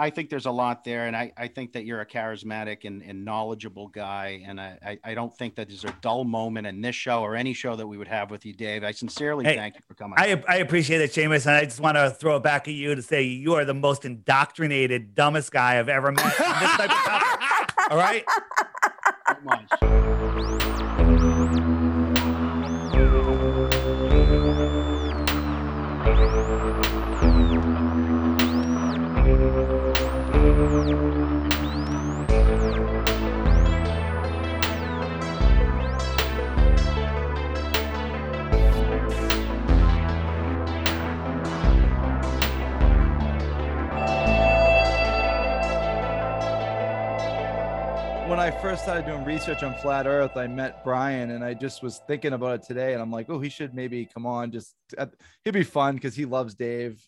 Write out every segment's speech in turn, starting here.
I think there's a lot there, and I, I think that you're a charismatic and, and knowledgeable guy, and I, I, don't think that there's a dull moment in this show or any show that we would have with you, Dave. I sincerely Hey, thank you for coming. I, I appreciate it, Seamus, and I just want to throw it back at you to say you are the most indoctrinated, dumbest guy I've ever met. this type of topic. All right. When I first started doing research on flat Earth, I met Brian, and I just was thinking about it today, and I'm like, oh, he should maybe come on. Just uh, he'd be fun because he loves Dave.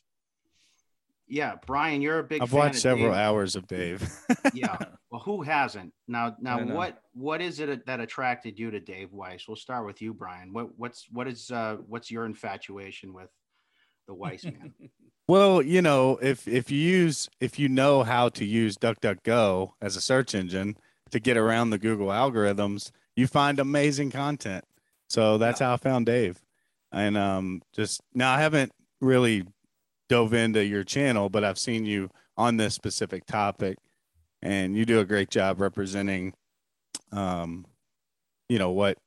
Yeah, Brian, you're a big. I've fan watched of several Dave. hours of Dave. yeah. Well, who hasn't? Now, now, what what is it that attracted you to Dave Weiss? We'll start with you, Brian. What what's what is uh what's your infatuation with the Weiss man? Well, you know, if if you use if you know how to use DuckDuckGo as a search engine to get around the Google algorithms, you find amazing content. So that's how I found Dave. And um just now I haven't really dove into your channel, but I've seen you on this specific topic and you do a great job representing um you know what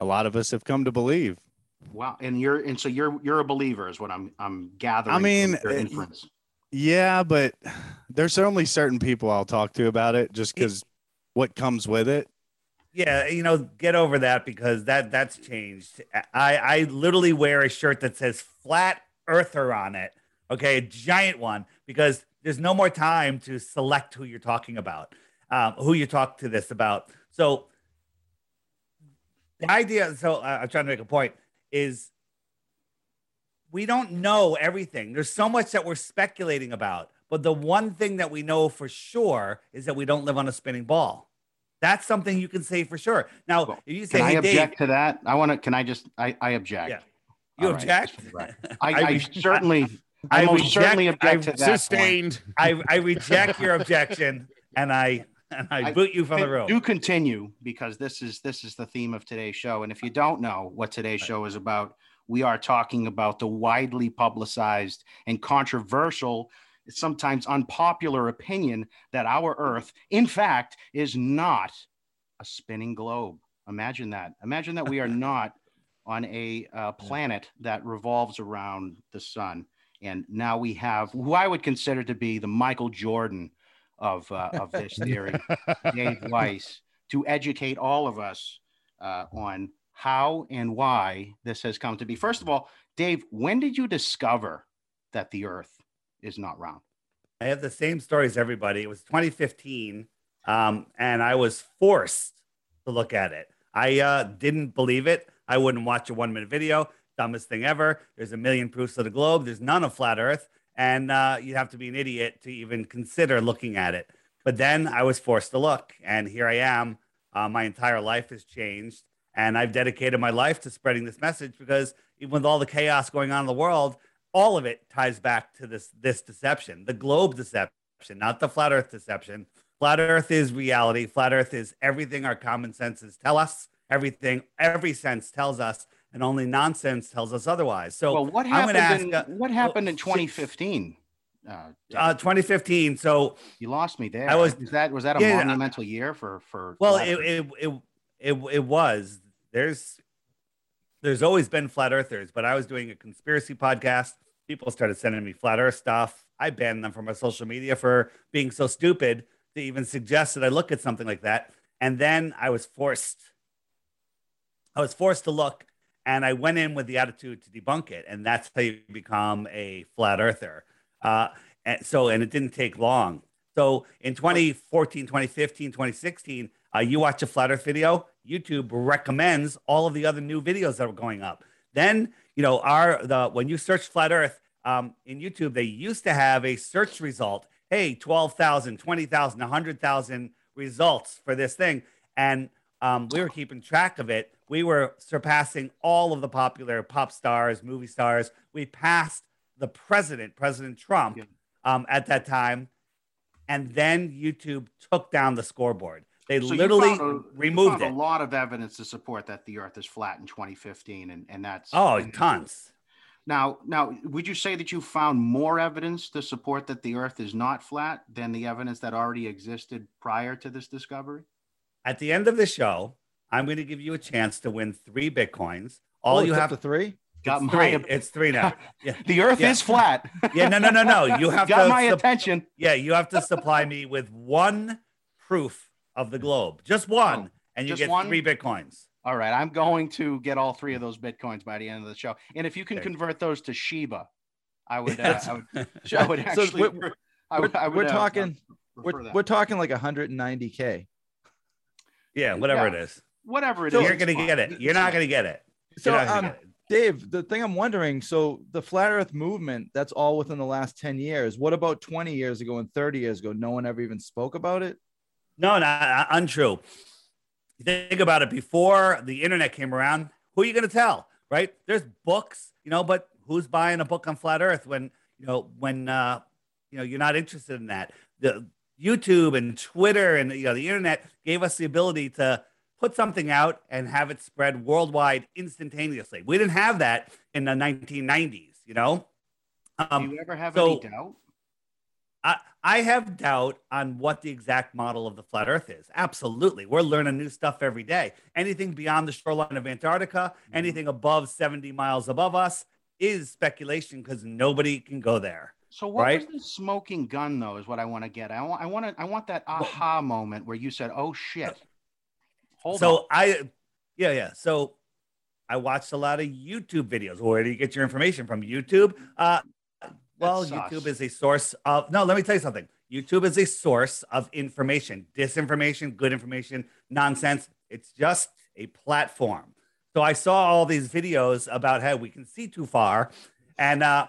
a lot of us have come to believe. wow, and you're and so you're you're a believer, is what I'm I'm gathering. I from mean, your inference. Yeah, but there's only certain people I'll talk to about it just because what comes with it. Yeah, you know, get over that because that that's changed. I I literally wear a shirt that says flat earther on it. Okay, a giant one because there's no more time to select who you're talking about, um, who you talk to this about. So the idea, so uh, I'm trying to make a point, is we don't know everything. There's so much that we're speculating about, but the one thing that we know for sure is that we don't live on a spinning ball. That's something you can say for sure. Now, Well, if you say, Can I hey, object Dave, to that? I want to. Can I just? I, I object. Yeah. you All object? Right. I, I I, certainly. I, reject- certainly I to that. Sustained. I, I reject your objection and I and I, I- boot you from the room. Do continue because this is this is the theme of today's show. And if you don't know what today's show is about, we are talking about the widely publicized and controversial, sometimes unpopular opinion that our Earth, in fact, is not a spinning globe. Imagine that. Imagine that we are not on a uh, planet that revolves around the sun. And now we have who I would consider to be the Michael Jordan of uh, of this theory. Dave Weiss to educate all of us uh, on how and why this has come to be. First of all, Dave, when did you discover that the Earth is not round? I have the same story as everybody. It was 2015, um, and I was forced to look at it. I uh, didn't believe it. I wouldn't watch a one minute video. Dumbest thing ever. There's a million proofs of the globe. There's none of flat Earth, and uh, you'd have to be an idiot to even consider looking at it. But then I was forced to look, and here I am. Uh, my entire life has changed, and I've dedicated my life to spreading this message because even with all the chaos going on in the world, all of it ties back to this this deception, the globe deception, not the flat Earth deception. Flat Earth is reality. Flat Earth is everything our common senses tell us. Everything, every sense tells us, and only nonsense tells us otherwise. So well, what happened? ask, in, uh, what happened in 2015? Uh, uh, 2015. So you lost me there. I was- was that was that a yeah. monumental year for for? Well, it, it it it it was. There's there's always been flat earthers, but I was doing a conspiracy podcast. People started sending me flat earth stuff. I banned them from my social media for being so stupid to even suggest that I look at something like that. And then I was forced I was forced to look and I went in with the attitude to debunk it. And that's how you become a flat earther. Uh, and so, and it didn't take long. So in 2014, 2015, 2016, uh, you watch a flat earth video, YouTube recommends all of the other new videos that were going up. Then, you know, our, the, when you search flat earth um, in YouTube, they used to have a search result. Hey, 12,000, 20,000, 100,000 results for this thing. And um, we were keeping track of it. We were surpassing all of the popular pop stars, movie stars. We passed the president, President Trump, Yeah. um, at that time. and then YouTube took down the scoreboard. They So literally found a- removed found it. a lot of evidence to support that the Earth is flat in 2015, and and that's Oh, and- tons. Now, now, would you say that you found more evidence to support that the Earth is not flat than the evidence that already existed prior to this discovery? At the end of the show, I'm going to give you a chance to win three bitcoins. All Oh, you have to three. Got it's my three. It's three now. Yeah, the Earth Yeah. is flat. yeah. No, no, no, no. You have got to. my sup- attention. yeah, you have to supply me with one proof of the globe, just one, Oh, and you get one? three bitcoins. All right, I'm going to get all three of those bitcoins by the end of the show, and if you can Okay. convert those to Shiba, I would. Uh, I would, I Sure. would So actually. we're- I would, I we're would, uh, talking- We're, we're talking like 190k. yeah, whatever Yeah. it is. Whatever it So- is, You're it's going to get it. You're not going to get it. So, You're not gonna um, get it. Dave, the thing I'm wondering, so the flat Earth movement, that's all within the last 10 years. What about 20 years ago and 30 years ago? No one ever even spoke about it. No, no, uh, untrue. Think about it. Before the internet came around, who are you going to tell? Right? There's books, you know, but who's buying a book on flat Earth when you know when uh, you know you're not interested in that? The YouTube and Twitter and you know the internet gave us the ability to put something out and have it spread worldwide instantaneously. We didn't have that in the 1990s. You know. Do Um, you ever have so- any doubt? I, I have doubt on what the exact model of the flat Earth is. Absolutely. We're learning new stuff every day. Anything beyond the shoreline of Antarctica, anything above 70 miles above us is speculation because nobody can go there. So what right? was the smoking gun though? Is what I want to get. I want. I want to. I want that aha moment where you said, "Oh shit." Hold so on. I, yeah, yeah. So I watched a lot of YouTube videos. Where do you get your information from? YouTube? Uh, well, YouTube is a source of, no, let me tell you something. YouTube is a source of information, disinformation, good information, nonsense. It's just a platform. So I saw all these videos about how we can see too far. And uh,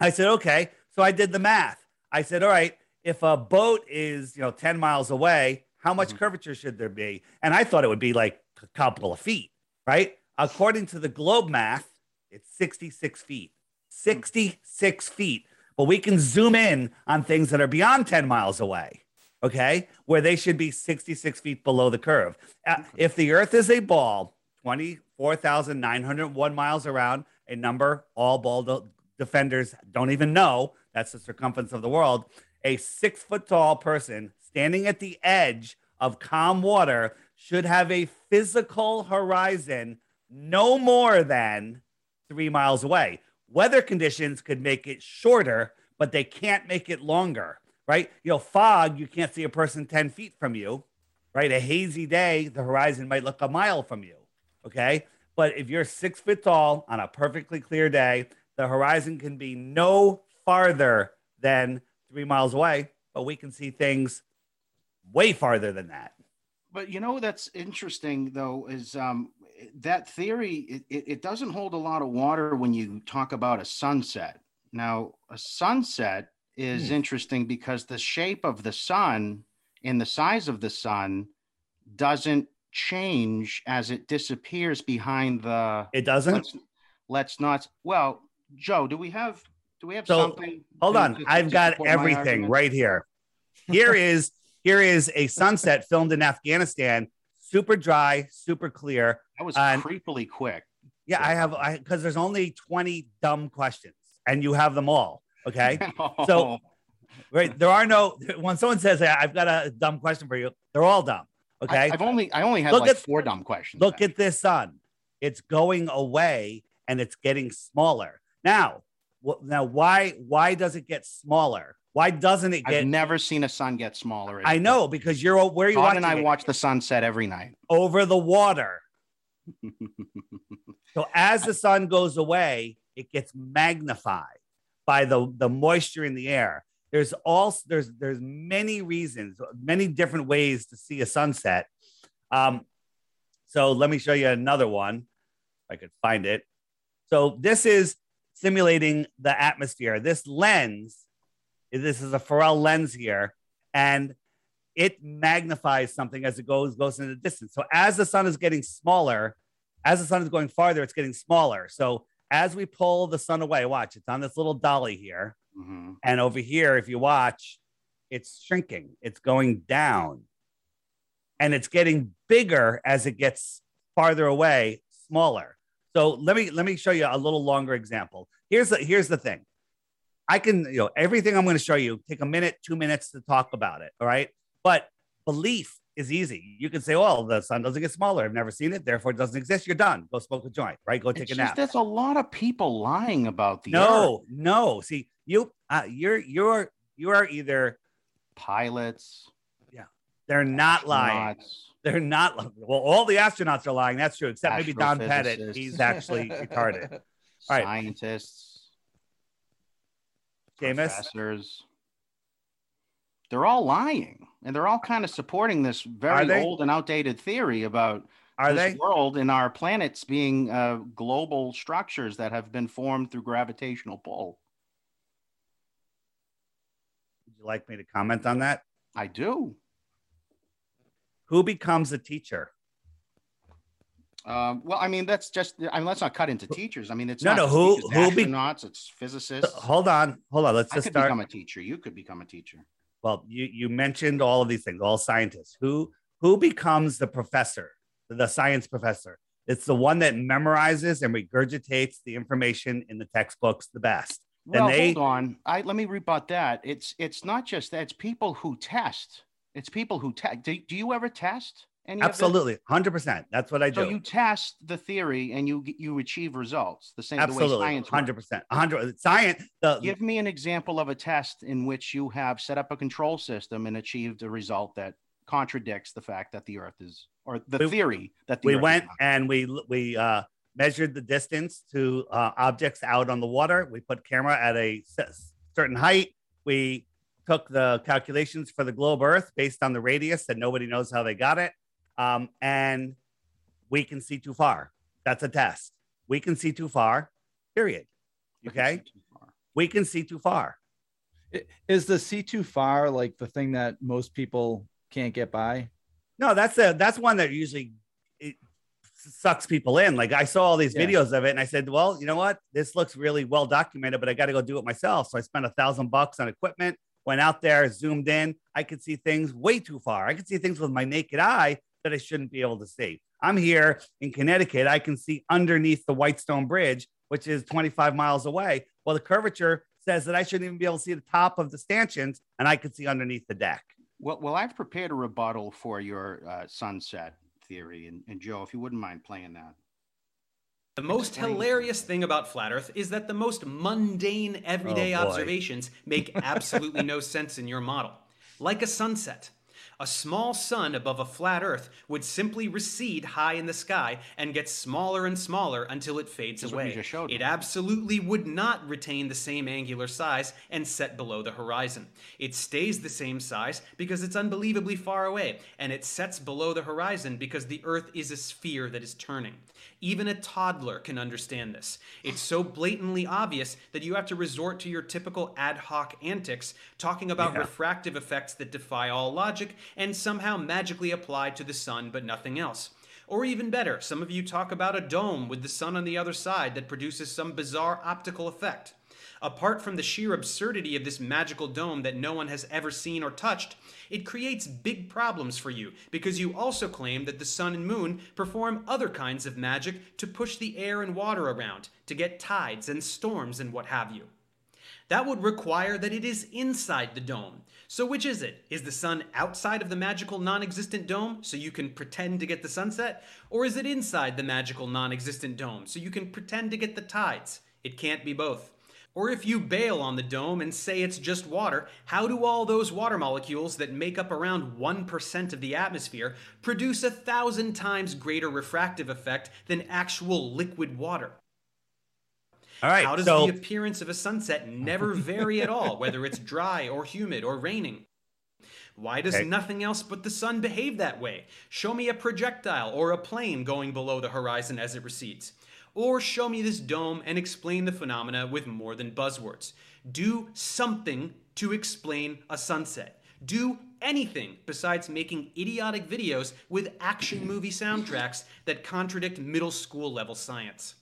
I said, okay. So I did the math. I said, all right, if a boat is, you know, 10 miles away, how much Mhm. curvature should there be? And I thought it would be like a couple of feet, right? According to the globe math, it's 66 feet. 66 feet. But we can zoom in on things that are beyond 10 miles away, okay? Where they should be 66 feet below the curve. Uh, if the earth is a ball, 24,901 miles around, a number all ball de- defenders don't even know that's the circumference of the world. A six foot tall person standing at the edge of calm water should have a physical horizon no more than three miles away. Weather conditions could make it shorter, but they can't make it longer, right? You know, fog, you can't see a person 10 feet from you, right? A hazy day, the horizon might look a mile from you, okay? But if you're six feet tall on a perfectly clear day, the horizon can be no farther than three miles away, but we can see things way farther than that. But you know that's interesting though is um, that theory. It, it, doesn't hold a lot of water when you talk about a sunset. Now, a sunset is Hmm. interesting because the shape of the sun and the size of the sun doesn't change as it disappears behind the. It doesn't? Let's, let's not. Well, Joe, do we have do we have So, something? Hold on. to- I've to got everything right here. Here is here is a sunset filmed in Afghanistan, super dry, super clear. That was and- creepily quick. Yeah, I have I because there's only 20 dumb questions and you have them all. Okay. So- oh. Right. There are no when someone says "Hey, I've got a dumb question for you, they're all dumb. Okay. I, have only I only had Look like at- four dumb questions. Look at this sun. It's going away and it's getting smaller. Now, wh- now why why does it get smaller? Why doesn't it get? I've never seen a sun get smaller. I know because you're where are you Todd and I it? watch the sunset every night. over the water. So as the sun goes away, it gets magnified by the, the moisture in the air. There's all there's there's many reasons, many different ways to see a sunset. Um, so let me show you another one. If I could find it. So this is simulating the atmosphere. This lens, this is a Fresnel lens here, and it magnifies something as it goes goes into the distance. So as the sun is getting smaller, as the sun is going farther, it's getting smaller. So as we pull the sun away, watch, it's on this little dolly here. Mhm. And over here, if you watch, it's shrinking, it's going down, and it's getting bigger as it gets farther away, smaller. So let me let me show you a little longer example. Here's the here's the thing. I can, you know, everything I'm going to show you take a minute, two minutes to talk about it. All right. But belief is easy. You can say, well, the sun doesn't get smaller. I've never seen it. Therefore, it doesn't exist. You're done. Go smoke a joint, right? Go take It's a just nap. there's a lot of people lying about the No, Earth. no. See, you, uh, you're, you're, you are either pilots. Yeah. They're not lying. astronauts. They're not. Well, all the astronauts are lying. That's true, except maybe Don Pettit. He's actually retarded. All right. Scientists, Seamus? professors. They're all lying, and they're all kind of supporting this very old and outdated theory about Are this they? world and our planets being uh, global structures that have been formed through gravitational pull. Would you like me to comment on that? I do. Who becomes a teacher? Um, well, I mean, that's just. I mean, let's not cut into teachers. I mean, it's No, not no, who- teachers, who be- astronauts. it's physicists. Hold on, hold on. Let's I just could start. become a teacher. You could become a teacher. well, you you mentioned all of these things, all scientists. Who who becomes the professor, the science professor? It's the one that memorizes and regurgitates the information in the textbooks the best. Then Well, they- hold on. I let me rebut that. It's it's not just that. It's people who test. It's people who test. Do, do you ever test? Any? Absolutely, hundred percent. That's what I do. So you test the theory and you you achieve results the same the way science hundred percent, hundred. Science. The Give me an example of a test in which you have set up a control system and achieved a result that contradicts the fact that the Earth is, or the We- theory that the we Earth went and we we uh, measured the distance to uh, objects out on the water. We put camera at a certain height. We took the calculations for the globe Earth based on the radius that nobody knows how they got it, um, and we can see too far. That's a test. We can see too far. Period. You okay. too far. We can see too far. Is the see too far like the thing that most people can't get by? No, that's a that's one that usually it sucks people in. Like I saw all these Yeah. videos of it, and I said, "Well, you know what? This looks really well documented, but I got to go do it myself." So I spent a thousand bucks on equipment. Went out there, zoomed in. I could see things way too far. I could see things with my naked eye that I shouldn't be able to see. I'm here in Connecticut. I can see underneath the Whitestone Bridge, which is 25 miles away. Well, the curvature says that I shouldn't even be able to see the top of the stanchions, and I could see underneath the deck. Well, well, I've prepared a rebuttal for your uh, sunset theory, and, and Joe, if you wouldn't mind playing that. The most Explain. hilarious thing about flat Earth is that the most mundane everyday Oh, observations make absolutely no sense in your model. Like a sunset. A small sun above a flat Earth would simply recede high in the sky and get smaller and smaller until it fades This is what you away. It absolutely would not retain the same angular size and set below the horizon. It stays the same size because it's unbelievably far away, and it sets below the horizon because the Earth is a sphere that is turning. Even a toddler can understand this. It's so blatantly obvious that you have to resort to your typical ad hoc antics, talking about Yeah. refractive effects that defy all logic and somehow magically applied to the sun but nothing else. Or even better, some of you talk about a dome with the sun on the other side that produces some bizarre optical effect. Apart from the sheer absurdity of this magical dome that no one has ever seen or touched, it creates big problems for you because you also claim that the sun and moon perform other kinds of magic to push the air and water around, to get tides and storms and what have you. That would require that it is inside the dome. So, which is it? Is the sun outside of the magical non existent dome so you can pretend to get the sunset? Or is it inside the magical non existent dome so you can pretend to get the tides? It can't be both. Or if you bail on the dome and say it's just water, how do all those water molecules that make up around 1% of the atmosphere produce a thousand times greater refractive effect than actual liquid water? All right. How does so the appearance of a sunset never vary at all, whether it's dry or humid or raining? Why does Okay. nothing else but the sun behave that way? Show me a projectile or a plane going below the horizon as it recedes. Or show me this dome and explain the phenomena with more than buzzwords. Do something to explain a sunset. Do anything besides making idiotic videos with action movie soundtracks that contradict middle school level science.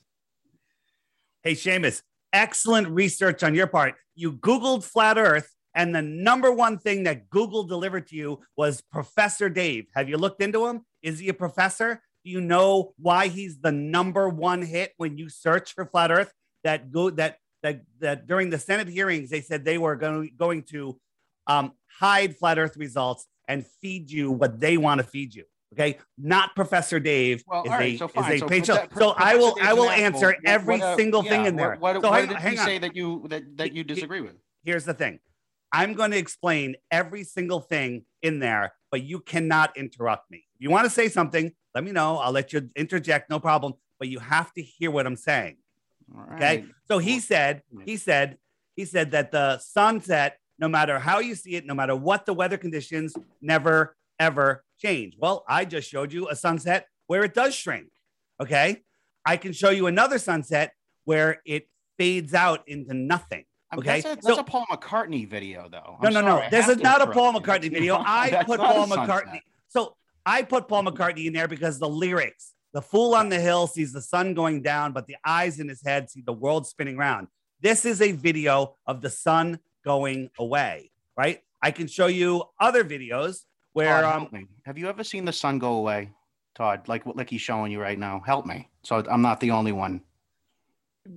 Hey, Seamus, excellent research on your part. You Googled flat Earth And the number one thing that Google delivered to you was Professor Dave. Have you looked into him? Is he a professor? Do you know why he's the number one hit when you search for flat Earth? That go that that that during the Senate hearings they said they were going going to um, hide flat Earth results and feed you what they want to feed you. Okay, not Professor Dave Well, is right, a, so is a So. So I will I will answer. What- every what, single yeah, thing in there. What, what, so hang, did hang on. say that you that, that you disagree with? Here's the thing. I'm going to explain every single thing in there, but you cannot interrupt me. If you want to say something, let me know. I'll let you interject, no problem. But you have to hear what I'm saying. All Okay. So he said, he said, he said that the sunset, no matter how you see it, no matter what the weather conditions, never ever change. Well, I just showed you a sunset where it does shrink. Okay. I can show you another sunset where it fades out into nothing. Um, Okay, That's a, that's so- a Paul McCartney video, though. No, I'm no, sorry, no. This is not a Paul you. McCartney video. I put Paul. McCartney. So I put Paul McCartney in there because the lyrics, the fool on the hill sees the sun going down, but the eyes in his head see the world spinning round. This is a video of the sun going away, right? I can show you other videos where, Todd, um, have you ever seen the sun go away, Todd? Like like he's showing you right now. Help me. So I'm not the only one.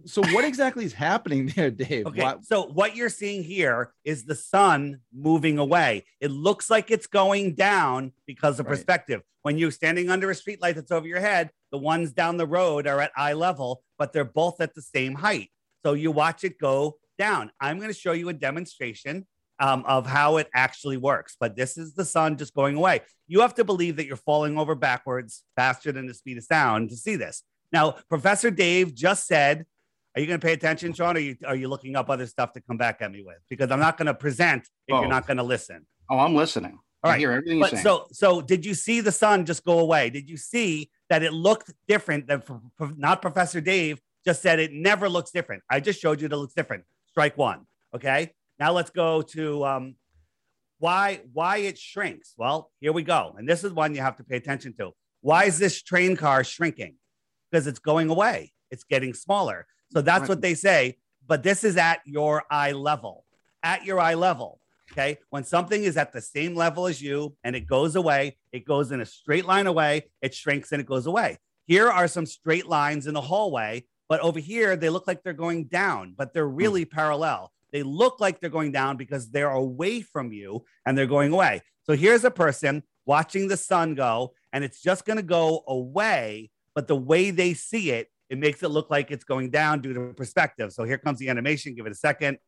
So what exactly is happening there, Dave? Okay, Why- so what you're seeing here is the sun moving away. It looks like it's going down because of Right. perspective. When you're standing under a street light that's over your head, the ones down the road are at eye level, but they're both at the same height. So you watch it go down. I'm going to show you a demonstration um, of how it actually works. But this is the sun just going away. You have to believe that you're falling over backwards faster than the speed of sound to see this. Now, Professor Dave just said are you going to pay attention, Sean? Or are you, are you looking up other stuff to come back at me with? Because I'm not going to present if Oh. you're not going to listen. Oh, I'm listening. All I hear everything you're But saying. so, so did you see the sun just go away? Did you see that it looked different? Than not Professor Dave just said it never looks different. I just showed you that it looks different. Strike one. Okay. Now let's go to um, why why it shrinks. Well, here we go, and this is one you have to pay attention to. Why is this train car shrinking? Because it's going away. It's getting smaller. So that's what they say. But this is at your eye level. At your eye level. Okay. When something is at the same level as you and it goes away, it goes in a straight line away, it shrinks and it goes away. Here are some straight lines in the hallway, but over here they look like they're going down, but they're really parallel. They look like they're going down because they're away from you and they're going away. So here's a person watching the sun go, and it's just going to go away, but the way they see it, it makes it look like it's going down due to perspective. So here comes the animation. Give it a second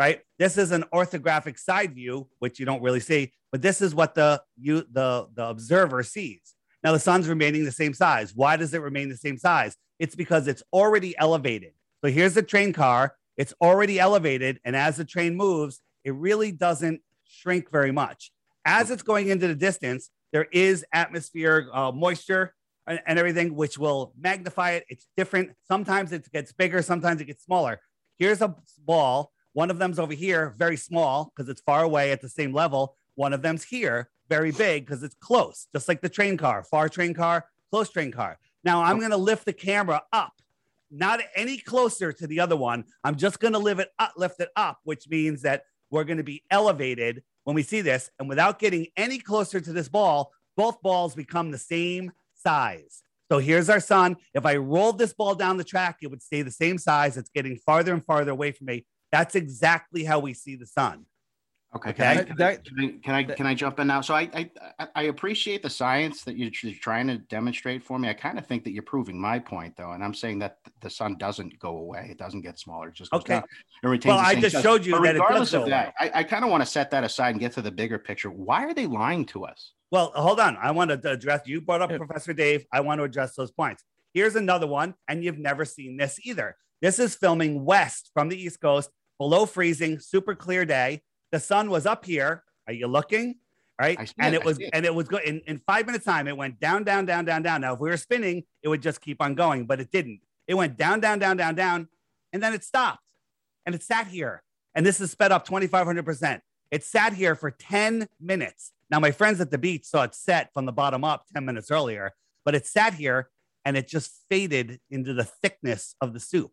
right? This is an orthographic side view, which you don't really see, but this is what the you the the observer sees. Now the sun's remaining the same size. Why does it remain the same size? It's because it's already elevated. So here's the train car. It's already elevated, and as the train moves, it really doesn't shrink very much. As it's going into the distance, there is atmospheric uh, moisture and, and everything, which will magnify it. It's different. Sometimes it gets bigger, sometimes it gets smaller. Here's a ball. One of them's over here, very small because it's far away at the same level. One of them's here, very big because it's close, just like the train car, far train car, close train car. Now I'm going to lift the camera up, not any closer to the other one. I'm just going to lift it up, lift it up, which means that we're going to be elevated when we see this. And without getting any closer to this ball, both balls become the same size. So here's our sun. If I rolled this ball down the track, it would stay the same size. It's getting farther and farther away from me. That's exactly how we see the sun. Okay. Okay. Can, I, can, That- I, can I can I can I jump in now? So I I I- I appreciate the science that you're, trying to demonstrate for me. I kind of think that you're proving my point though, and I'm saying that the sun doesn't go away. It doesn't get smaller. It just goes Okay. down. It retains Well, I just size. showed you But that regardless of that, I, I kind of want to set that aside and get to the bigger picture. Why are they lying to us? Well, hold on. I want to address, you brought up Yeah. Professor Dave. I want to address those points. Here's another one, and you've never seen this either. This is filming west from the East Coast, below freezing, super clear day. The sun was up here. Are you looking? Right. And it, was, it. and it was good in, in five minutes time. It went down, down, down, down, down. Now, if we were spinning, it would just keep on going, but it didn't. It went down, down, down, down, down, and then it stopped and it sat here. And this is sped up 2,500%. It sat here for 10 minutes. Now, my friends at the beach saw it set from the bottom up 10 minutes earlier, but it sat here and it just faded into the thickness of the soup.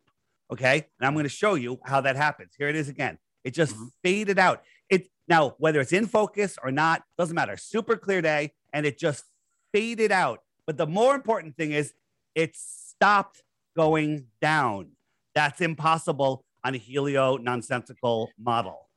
Okay. And I'm going to show you how that happens. Here it is again. It just Mhm. faded out. It Now, whether it's in focus or not, doesn't matter. Super clear day, and it just faded out. But the more important thing is it stopped going down. That's impossible on a helio nonsensical model.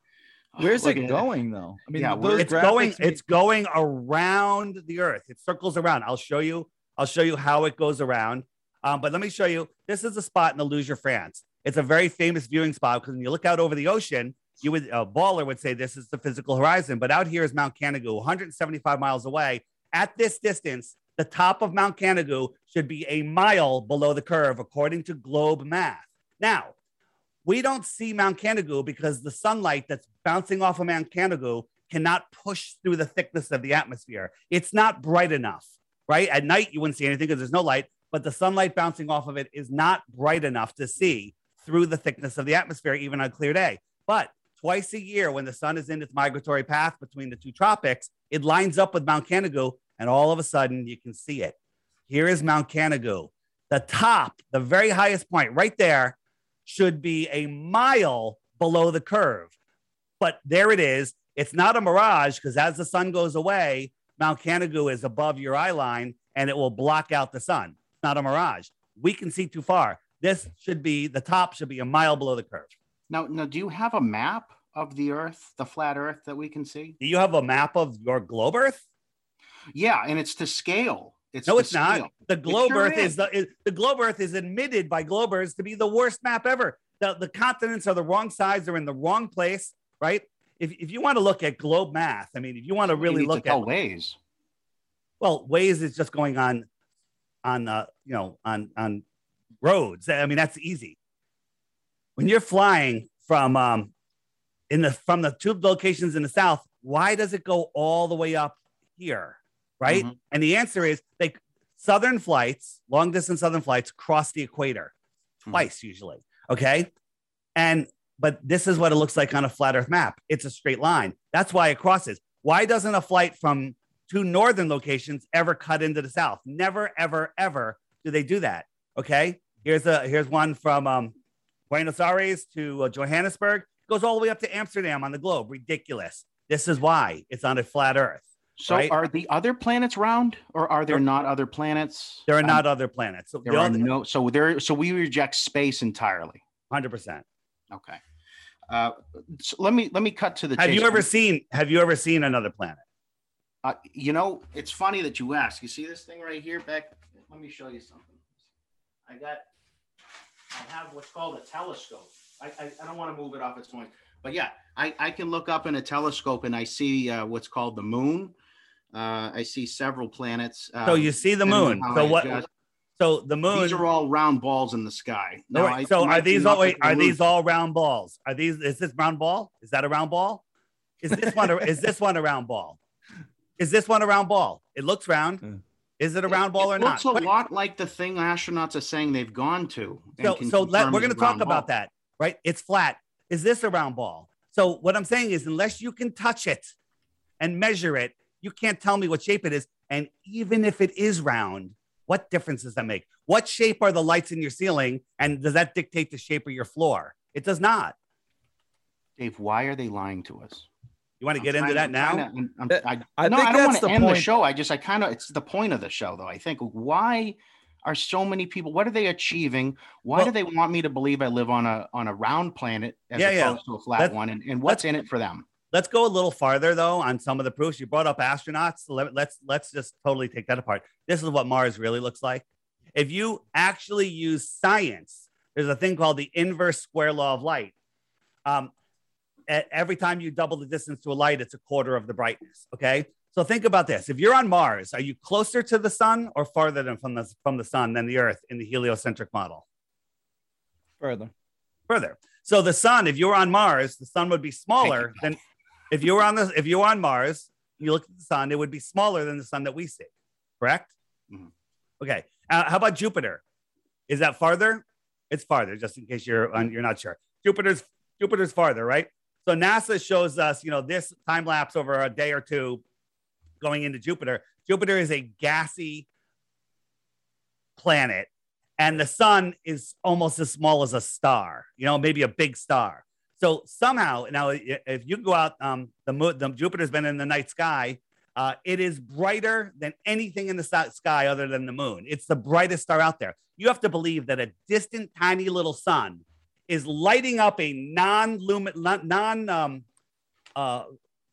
Where's Look it at going though? I mean, Yeah, those It's going, graphics mean- it's going around the earth. It circles around. I'll show you, I'll show you how it goes around. Um, but let me show you. This is a spot in the Illusia, France. It's a very famous viewing spot because when you look out over the ocean, you would a baller would say this is the physical horizon. But out here is Mount Canigou, 175 miles away. At this distance, the top of Mount Canigou should be a mile below the curve, according to globe math. Now, we don't see Mount Canigou because the sunlight that's bouncing off of Mount Canigou cannot push through the thickness of the atmosphere. It's not bright enough, right? At night, you wouldn't see anything because there's no light, but the sunlight bouncing off of it is not bright enough to see through the thickness of the atmosphere, even on a clear day. But twice a year, when the sun is in its migratory path between the two tropics, it lines up with Mount Canigou, and all of a sudden you can see it. Here is Mount Canigou. The top, the very highest point right there, should be a mile below the curve. But there it is. It's not a mirage because as the sun goes away, Mount Canigou is above your eye line and it will block out the sun. It's not a mirage. We can see too far. This should be the top should be a mile below the curve. Now, now, do you have a map of the Earth, the flat Earth that we can see? Do you have a map of your globe Earth? Yeah, and it's to scale. It's No, to it's not. The globe sure Earth is is. the is, the globe Earth is admitted by Globers to be the worst map ever. The, the continents are the wrong size. They're in the wrong place, right? If, if you want to look at globe math, I mean, if you want to really to look tell at ways. well, Waze is just going on on uh, you know on on roads. I mean, that's easy. When you're flying from um in the from the two locations in the south, why does it go all the way up here? Right? Mhm. And the answer is they southern flights, long distance southern flights cross the equator Mhm. twice usually. Okay. And but this is what it looks like on a flat earth map. It's a straight line. That's why it crosses. Why doesn't a flight from two northern locations ever cut into the south? Never, ever, ever do they do that. Okay. Here's a here's one from um, Buenos Aires to uh, Johannesburg. Goes all the way up to Amsterdam on the globe. Ridiculous. This is why it's on a flat Earth. So, right? are the other planets round, or are there There- not other planets? There are Um, not other planets. So There the are other- no. So there. So we reject space entirely. 100%. Okay. Uh, so let me let me cut to the. Have chase. you ever seen have you ever seen another planet? Uh, you know, it's funny that you ask. You see this thing right here, Beck? Let me show you something. I got, I have what's called a telescope. I, I, I don't want to move it off its point, but yeah, I, I can look up in a telescope and I see uh, what's called the moon. Uh, I see several planets. So um, you see the moon. So I what adjust. so the moon These are all round balls in the sky. No, Now, wait, I- so are be these all nothing wait, are these all round balls? Are these is this round ball? Is that a round ball? Is this one a, is this one a round ball? Is this one a round ball? It looks round. Hmm. Is it a round ball it or not? looks a lot like the thing astronauts are saying they've gone to. So so let, we're going to talk round about that, right? It's flat. Is this a round ball? So what I'm saying is unless you can touch it and measure it, you can't tell me what shape it is. And even if it is round, what difference does that make? What shape are the lights in your ceiling? And does that dictate the shape of your floor? It does not. Dave, why are they lying to us? You want to get into that I'm now? trying to- I'm- That- I, I no, I don't want to the end the show. I just, I kind of, it's the point of the show, though. I think why are so many people? What are they achieving? Why Well- do they want me to believe I live on a on a round planet as Yeah, yeah. opposed to a flat Let's- one? And, and what's in it for them? Let's go a little farther though on some of the proofs. You brought up astronauts. Let, let's let's just totally take that apart. This is what Mars really looks like. If you actually use science, there's a thing called the inverse square law of light. Um, e- every time you double the distance to a light, it's a quarter of the brightness. Okay. So think about this. If you're on Mars, are you closer to the sun or farther than from the, from the sun than the Earth in the heliocentric model? Further. further. So the sun, if you were on Mars, the sun would be smaller than if you were on the if you were on Mars, you look at the sun, it would be smaller than the sun that we see. Correct? Mhm. Okay. Uh, how about Jupiter? Is that farther? It's farther, just in case you're on, you're not sure. Jupiter's Jupiter's farther, right? So NASA shows us, you know, this time lapse over a day or two going into Jupiter. Jupiter is a gassy planet and the sun is almost as small as a star, you know, maybe a big star. So somehow now, if you go out, um, the moon, the Jupiter's been in the night sky. Uh, it is brighter than anything in the sky other than the moon. It's the brightest star out there. You have to believe that a distant, tiny little sun is lighting up a non-lumin, non um, uh,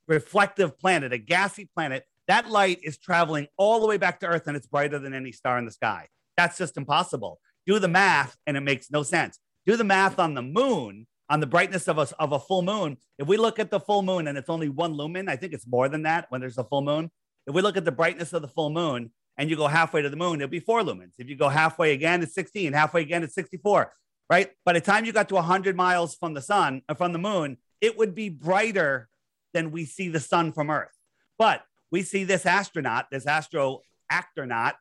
reflective planet, a gassy planet. That light is traveling all the way back to Earth, and it's brighter than any star in the sky. That's just impossible. Do the math, and it makes no sense. Do the math on the moon, on the brightness of a, of a full moon. If we look at the full moon and it's only one lumen, I think it's more than that when there's a full moon. If we look at the brightness of the full moon and you go halfway to the moon, it'll be four lumens. If you go halfway again, it's 16. Halfway again, it's 64 right? By the time you got to 100 miles from the sun, uh, from the moon, it would be brighter than we see the sun from Earth. But we see this astronaut, this astro actornaut,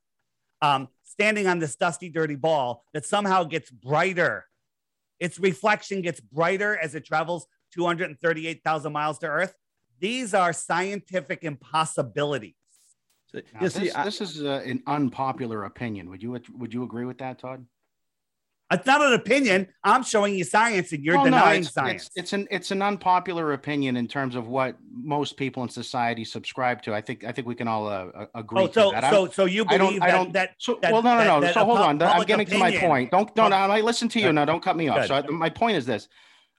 um, standing on this dusty, dirty ball that somehow gets brighter. Its reflection gets brighter as it travels 238,000 miles to Earth. These are scientific impossibilities. So, now, this, see, I, this, is uh, an unpopular opinion. Would you would you agree with that, Todd? It's not an opinion. I'm showing you science, and you're well, denying no, it's, science. It's, it's, an it's an unpopular opinion in terms of what most people in society subscribe to. I think I think we can all uh, agree. Oh, so so so you believe I don't, that, so, that, well, no, no, no. That, so hold on. I'm getting opinion. to my point. Don't don't. I listen to you now. Don't cut me off. Good. So my point is this.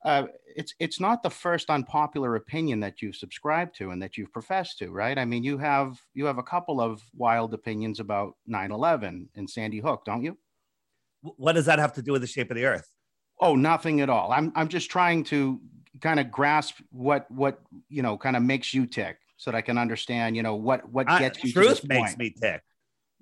Uh, it's it's not the first unpopular opinion that you've subscribed to and that you've professed to, right? I mean, you have you have a couple of wild opinions about 9/11 and Sandy Hook, don't you? What does that have to do with the shape of the earth? Oh, nothing at all. I'm I'm just trying to kind of grasp what what you know kind of makes you tick so that I can understand, you know, what what gets I, you truth makes point. me tick.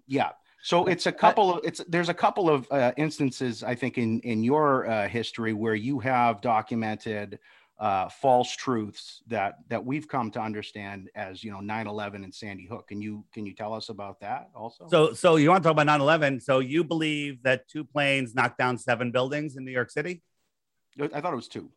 Yeah. So it's a couple of it's there's a couple of uh, instances I think in in your uh, history where you have documented uh, false truths that that we've come to understand as you know 9-11 and sandy hook. Can you can you tell us about that also? So so you want to talk about 9-11 so you believe that two planes knocked down seven buildings in new york city? I thought it was two.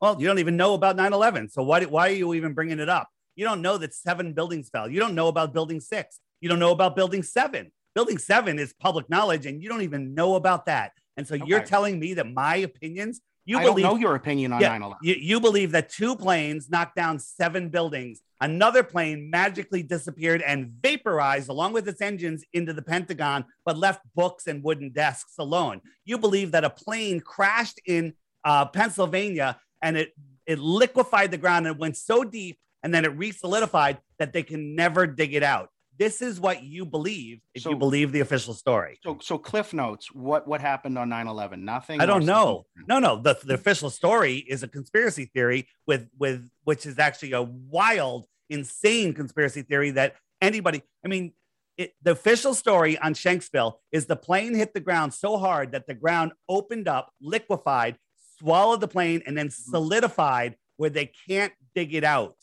Well you don't even know about 9-11 so why, why are you even bringing it up? You don't know that seven buildings fell. You don't know about building six. You don't know about building seven. Building seven is public knowledge and you don't even know about that. And so okay. you're telling me that my opinions you I believe, don't know your opinion on yeah, 9/11. You, you believe that two planes knocked down seven buildings. Another plane magically disappeared and vaporized along with its engines into the Pentagon, but left books and wooden desks alone. You believe that a plane crashed in uh, Pennsylvania and it it liquefied the ground and went so deep and then it re-solidified that they can never dig it out this is what you believe if so, you believe the official story. So, so Cliff Notes, what what happened on 9-11? Nothing. I don't know. No, no. The, the official story is a conspiracy theory with with which is actually a wild, insane conspiracy theory that anybody. I mean, it, the official story on Shanksville is the plane hit the ground so hard that the ground opened up, liquefied, swallowed the plane, and then mm-hmm. solidified where they can't dig it out.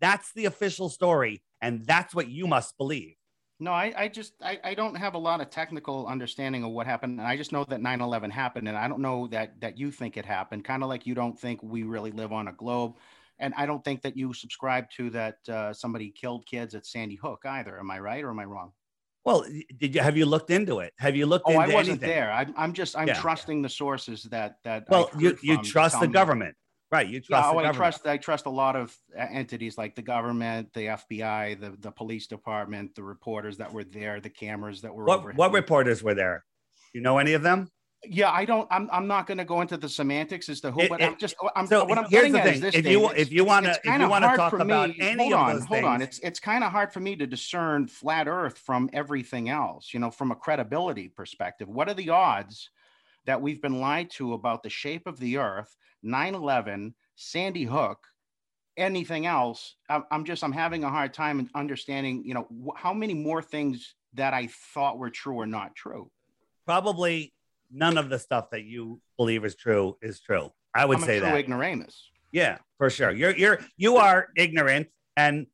That's the official story and that's what you must believe. No, I, I just I, I don't have a lot of technical understanding of what happened. And I just know that 9-11 happened. And I don't know that that you think it happened, kind of like you don't think we really live on a globe. And I don't think that you subscribe to that uh, somebody killed kids at Sandy Hook either. Am I right or am I wrong? Well, did you have you looked into it? Have you looked? Oh, into I wasn't anything? there. I, I'm just I'm yeah. trusting the sources that that. Well, you you trust the government. Right. You trust. Yeah, oh, I trust. I trust a lot of uh, entities like the government, the FBI, the the police department, the reporters that were there, the cameras that were. What overhead. what reporters were there? You know any of them? Yeah, I don't. I'm. I'm not going to go into the semantics as to who, it, but it, I'm just. I'm. So what I'm here's the thing. if you if you want to if you want to talk about me, any hold on, those hold things, on. It's it's kind of hard for me to discern flat Earth from everything else. You know, from a credibility perspective, what are the odds that we've been lied to about the shape of the Earth? 9/11 Sandy Hook, anything else, I'm just I'm having a hard time understanding. You know, how many more things that I thought were true are not true. Probably none of the stuff that you believe is true is true. I would I'm say that ignoramus. Yeah, for sure. You're you're you are ignorant, and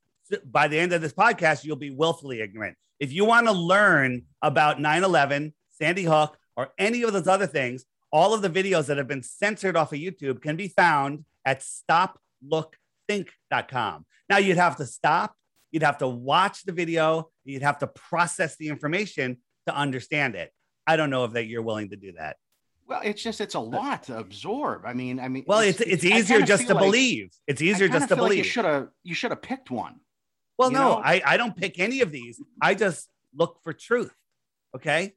by the end of this podcast, you'll be willfully ignorant. If you want to learn about 9/11, Sandy Hook, or any of those other things, all of the videos that have been censored off of YouTube can be found at stoplookthink.com. Now you'd have to stop, you'd have to watch the video, you'd have to process the information to understand it. I don't know if that you're willing to do that. Well, it's just it's a lot to absorb. I mean, I mean, Well, it's it's, I easier just to like- believe. It's easier just to feel like believe. you should have you should have picked one. Well, no, know? I, I don't pick any of these. I just look for truth. Okay.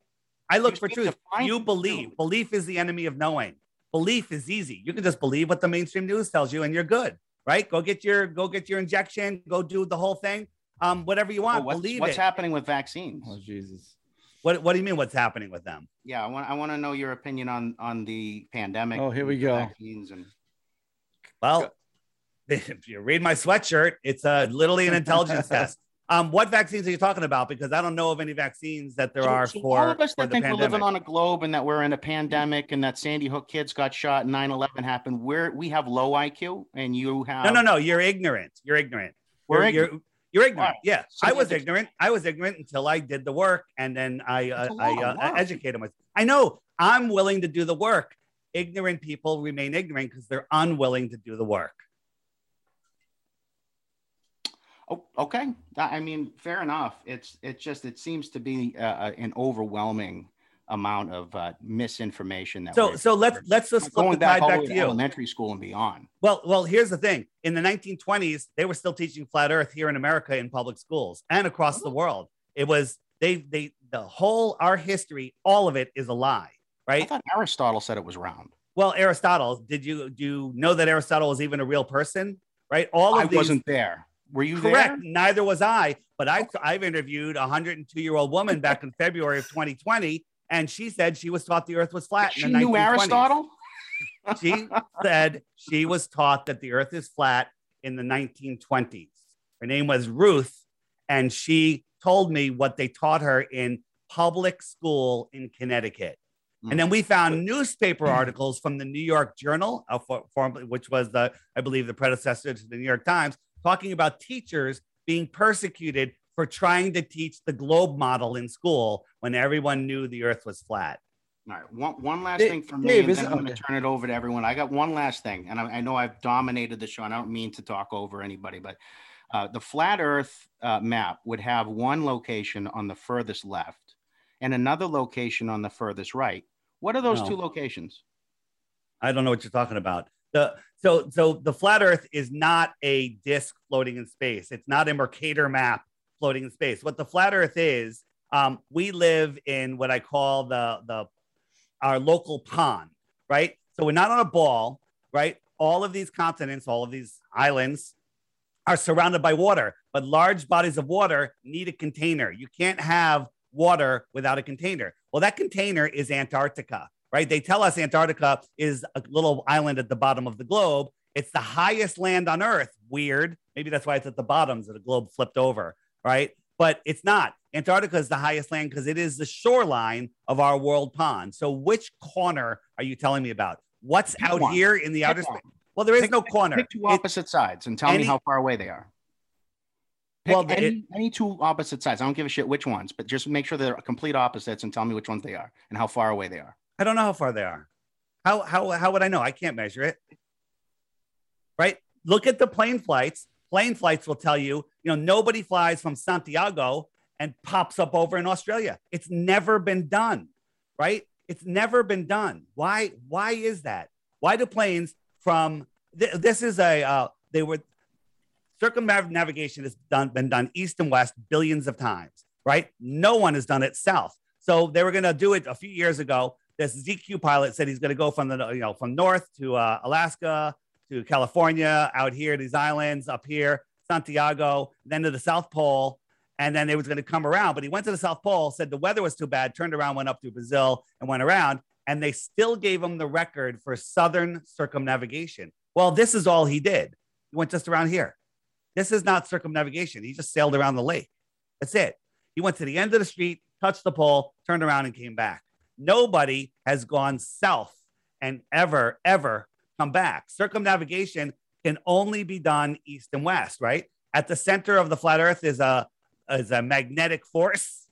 I look You for truth. You believe. too. Belief is the enemy of knowing. Belief is easy. You can just believe what the mainstream news tells you and you're good. Right? Go get your go get your injection, go do the whole thing. Um, whatever you Well, want. what's believe what's it. happening with vaccines? Oh Jesus. what what do you mean what's happening with them? Yeah, I want I want to know your opinion on on the pandemic. Oh, here we go. Vaccines and Well, if you read my sweatshirt, it's a literally an intelligence test. Um, what vaccines are you talking about? Because I don't know of any vaccines that there So- are so for, all of us that think we're living on a globe and that we're in a pandemic and that Sandy Hook kids got shot and 9-11 happened. We're we have low IQ and you have no, no, no. You're ignorant. You're ignorant. We're you're, ignorant. You're, you're ignorant. Why? Yeah, So I was ignorant. I was ignorant until I did the work, and then I uh, I uh, work. educated myself. I know. I'm willing to do the work. Ignorant people remain ignorant because they're unwilling to do the work. Oh, okay. I I mean, fair enough. It's it's just it seems to be uh, uh, an overwhelming amount of uh, misinformation. That So so let's let's just flip going the back back to to you. elementary school and beyond. Well, well, here's the thing. In the 1920s, they were still teaching flat Earth here in America in public schools and across the world. It was they they the whole our history, all of it is a lie, I right? thought Aristotle said it was round. Well, Aristotle, did you do you know that Aristotle was even a real person? Right? All of I these wasn't there. Were you correct. there? Neither was I. But I I've interviewed a 102 year old woman back in February of 2020, and she said she was taught the Earth was flat. She in the knew 1920s. Aristotle. She said she was taught that the earth is flat in the 1920s. Her name was Ruth, and she told me what they taught her in public school in Connecticut. And then we found newspaper articles from the New York Journal, uh, which was the, I believe, the predecessor to the New York Times, talking about teachers being persecuted for trying to teach the globe model in school when everyone knew the earth was flat. All right, one, one last Dave- thing from me, Dave, and then I'm going to turn it over to everyone. I got one last thing, and I, I know I've dominated the show, and I don't mean to talk over anybody, but uh, the flat Earth uh, map would have one location on the furthest left and another location on the furthest right. What are those No. two locations? I don't know what you're talking about. The so so the flat Earth is not a disk floating in space. It's not a Mercator map floating in space. What the flat Earth is, um, we live in what I call the the our local pond, right? So we're not on a ball, right? All of these continents, all of these islands are surrounded by water, but large bodies of water need a container. You can't have water without a container. Well, that container is Antarctica, right? They tell us Antarctica is a little island at the bottom of the globe. It's the highest land on Earth. Weird. Maybe that's why it's at the bottom, so the globe flipped over, right? But it's not. Antarctica is the highest land because it is the shoreline of our world pond. So, which corner are you telling me about? What's Pick out one. here in the Pick outer space? Well, there is Pick- no corner. Pick two It- opposite sides and tell any- me how far away they are. Pick Well, any, any two opposite sides. I don't give a shit which ones, but just make sure they're complete opposites and tell me which ones they are and how far away they are. I don't know how far they are. How how how would I know? I can't measure it. Right? Look at the plane flights. Plane flights will tell you, you know, nobody flies from Santiago and pops up over in Australia. It's never been done, right? It's never been done. Why why is that? Why do planes from th- this is a uh, they were circumnavigation has done been done east and west billions of times, right? No one has done it south. So they were going to do it a few years ago. This ZQ pilot said he's going to go from the you know from north to uh, Alaska to California, out here these islands, up here Santiago, then to the South Pole, and then they was going to come around. But he went to the South Pole, said the weather was too bad, turned around, went up to Brazil, and went around, and they still gave him the record for southern circumnavigation. Well, this is all he did. He went just around here. This is not circumnavigation. He just sailed around the lake. That's it. He went to the end of the street, touched the pole, turned around, and came back. Nobody has gone south and ever, ever come back. Circumnavigation can only be done east and west, right? At the center of the flat earth is a, is a magnetic force.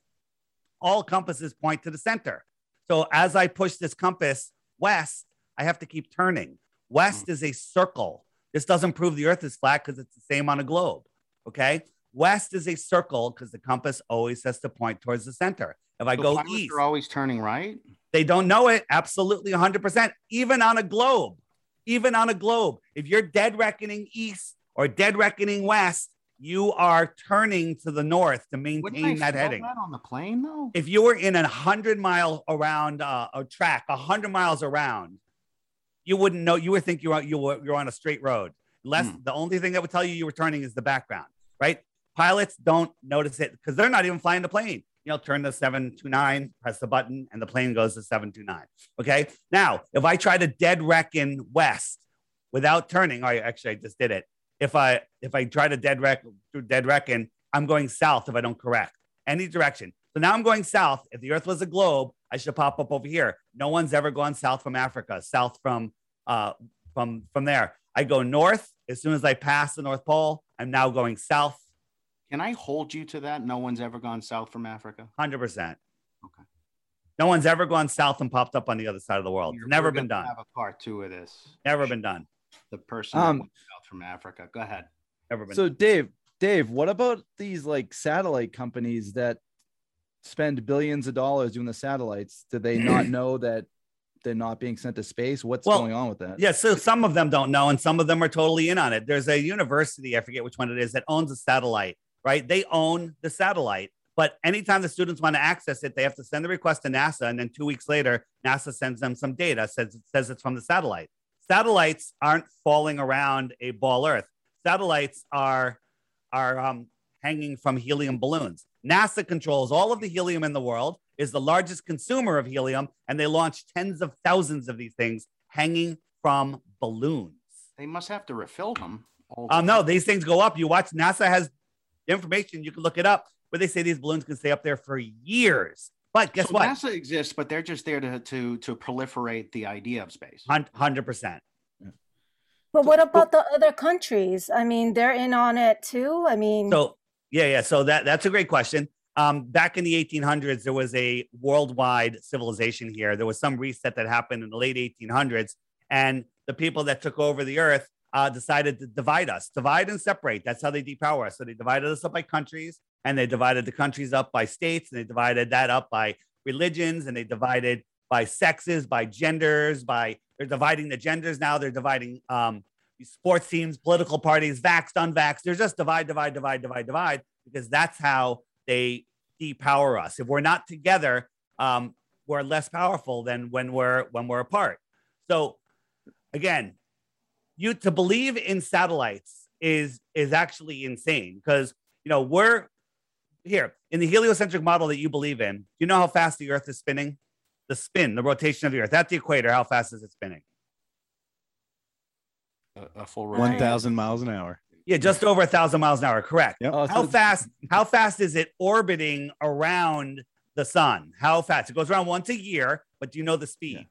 All compasses point to the center. So as I push this compass west, I have to keep turning. West hmm. is a circle. This doesn't prove the earth is flat because it's the same on a globe. Okay. West is a circle because the compass always has to point towards the center. If I So go east, are always turning right. They don't know it. Absolutely 100%. Even on a globe, even on a globe, if you're dead reckoning east or dead reckoning west, you are turning to the north to maintain that heading. that on the plane though? If you were in a hundred mile around uh, a track, a hundred miles around, you wouldn't know. You would think you're you were you're on a straight road. Less Hmm. the only thing that would tell you you were turning is the background, right? Pilots don't notice it because they're not even flying the plane. You know, turn the seven two nine, press the button, and the plane goes to seven two nine. Okay. Now, if I try to dead reckon west without turning, or actually I just did it. If I if I try to dead do dead reckon, I'm going south if I don't correct any direction. So now I'm going south. If the Earth was a globe, I should pop up over here. No one's ever gone south from Africa, south from uh from from there. I go north as soon as I pass the North Pole. I'm now going south, Can I hold you to that? No one's ever gone south from Africa. hundred percent. Okay. No one's ever gone south and popped up on the other side of the world. You're- Never been done. Have a part two of this. Never been done. The person Um, that went south from Africa. Go ahead. Never been. So done. Dave, Dave, what about these like satellite companies that spend billions of dollars doing the satellites? Do they not know that they're not being sent to space? What's Well, going on with that? Yeah, so some of them don't know, and some of them are totally in on it. There's a university, I forget which one it is, that owns a satellite, right? They own the satellite, but anytime the students want to access it, they have to send the request to NASA, and then two weeks later, NASA sends them some data, says says it's from the satellite. Satellites aren't falling around a ball Earth. Satellites are are um, hanging from helium balloons. NASA controls all of the helium in the world, is the largest consumer of helium, and they launch tens of thousands of these things hanging from balloons. They must have to refill them. all the Um, no, these things go up. You watch, NASA has information, you can look it up, but they say these balloons can stay up there for years. But guess So what? NASA exists, but they're just there to to to proliferate the idea of space. 100%. But what about the other countries? I mean, they're in on it too. I mean, So yeah, yeah. So that that's a great question. Um, back in the 1800s, there was a worldwide civilization here. There was some reset that happened in the late 1800s, and the people that took over the earth uh, decided to divide us, divide and separate. That's how they depower us. So they divided us up by countries, and they divided the countries up by states, and they divided that up by religions, and they divided by sexes, by genders, by they're dividing the genders now. They're dividing um, sports teams, political parties, vaxxed, unvaxxed. They're just divide, divide, divide, divide, divide, because that's how they depower us. If we're not together, um, we're less powerful than when we're when we're apart. So again, you to believe in satellites is is actually insane because you know we're here in the heliocentric model that you believe in. You know how fast the Earth is spinning, the spin, the rotation of the Earth at the equator. How fast is it spinning? A, a full rotation. one thousand miles an hour. Yeah, just over a thousand miles an hour. Correct. Yep. Oh, how fast? How fast is it orbiting around the sun? How fast? It goes around once a year, but do you know the speed? Yeah.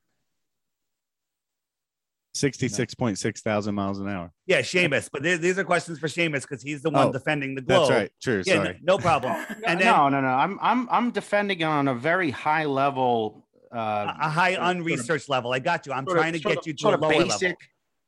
66.6 thousand miles an hour. Yeah, Seamus. But th- these are questions for Seamus because he's the one oh, defending the globe. That's right. True. Yeah, sorry. No, no problem. then, no, no, no. I'm I'm I'm defending on a very high level. Uh, a high unresearched sort of, level. I got you. I'm trying of, to get you to a lower basic, level.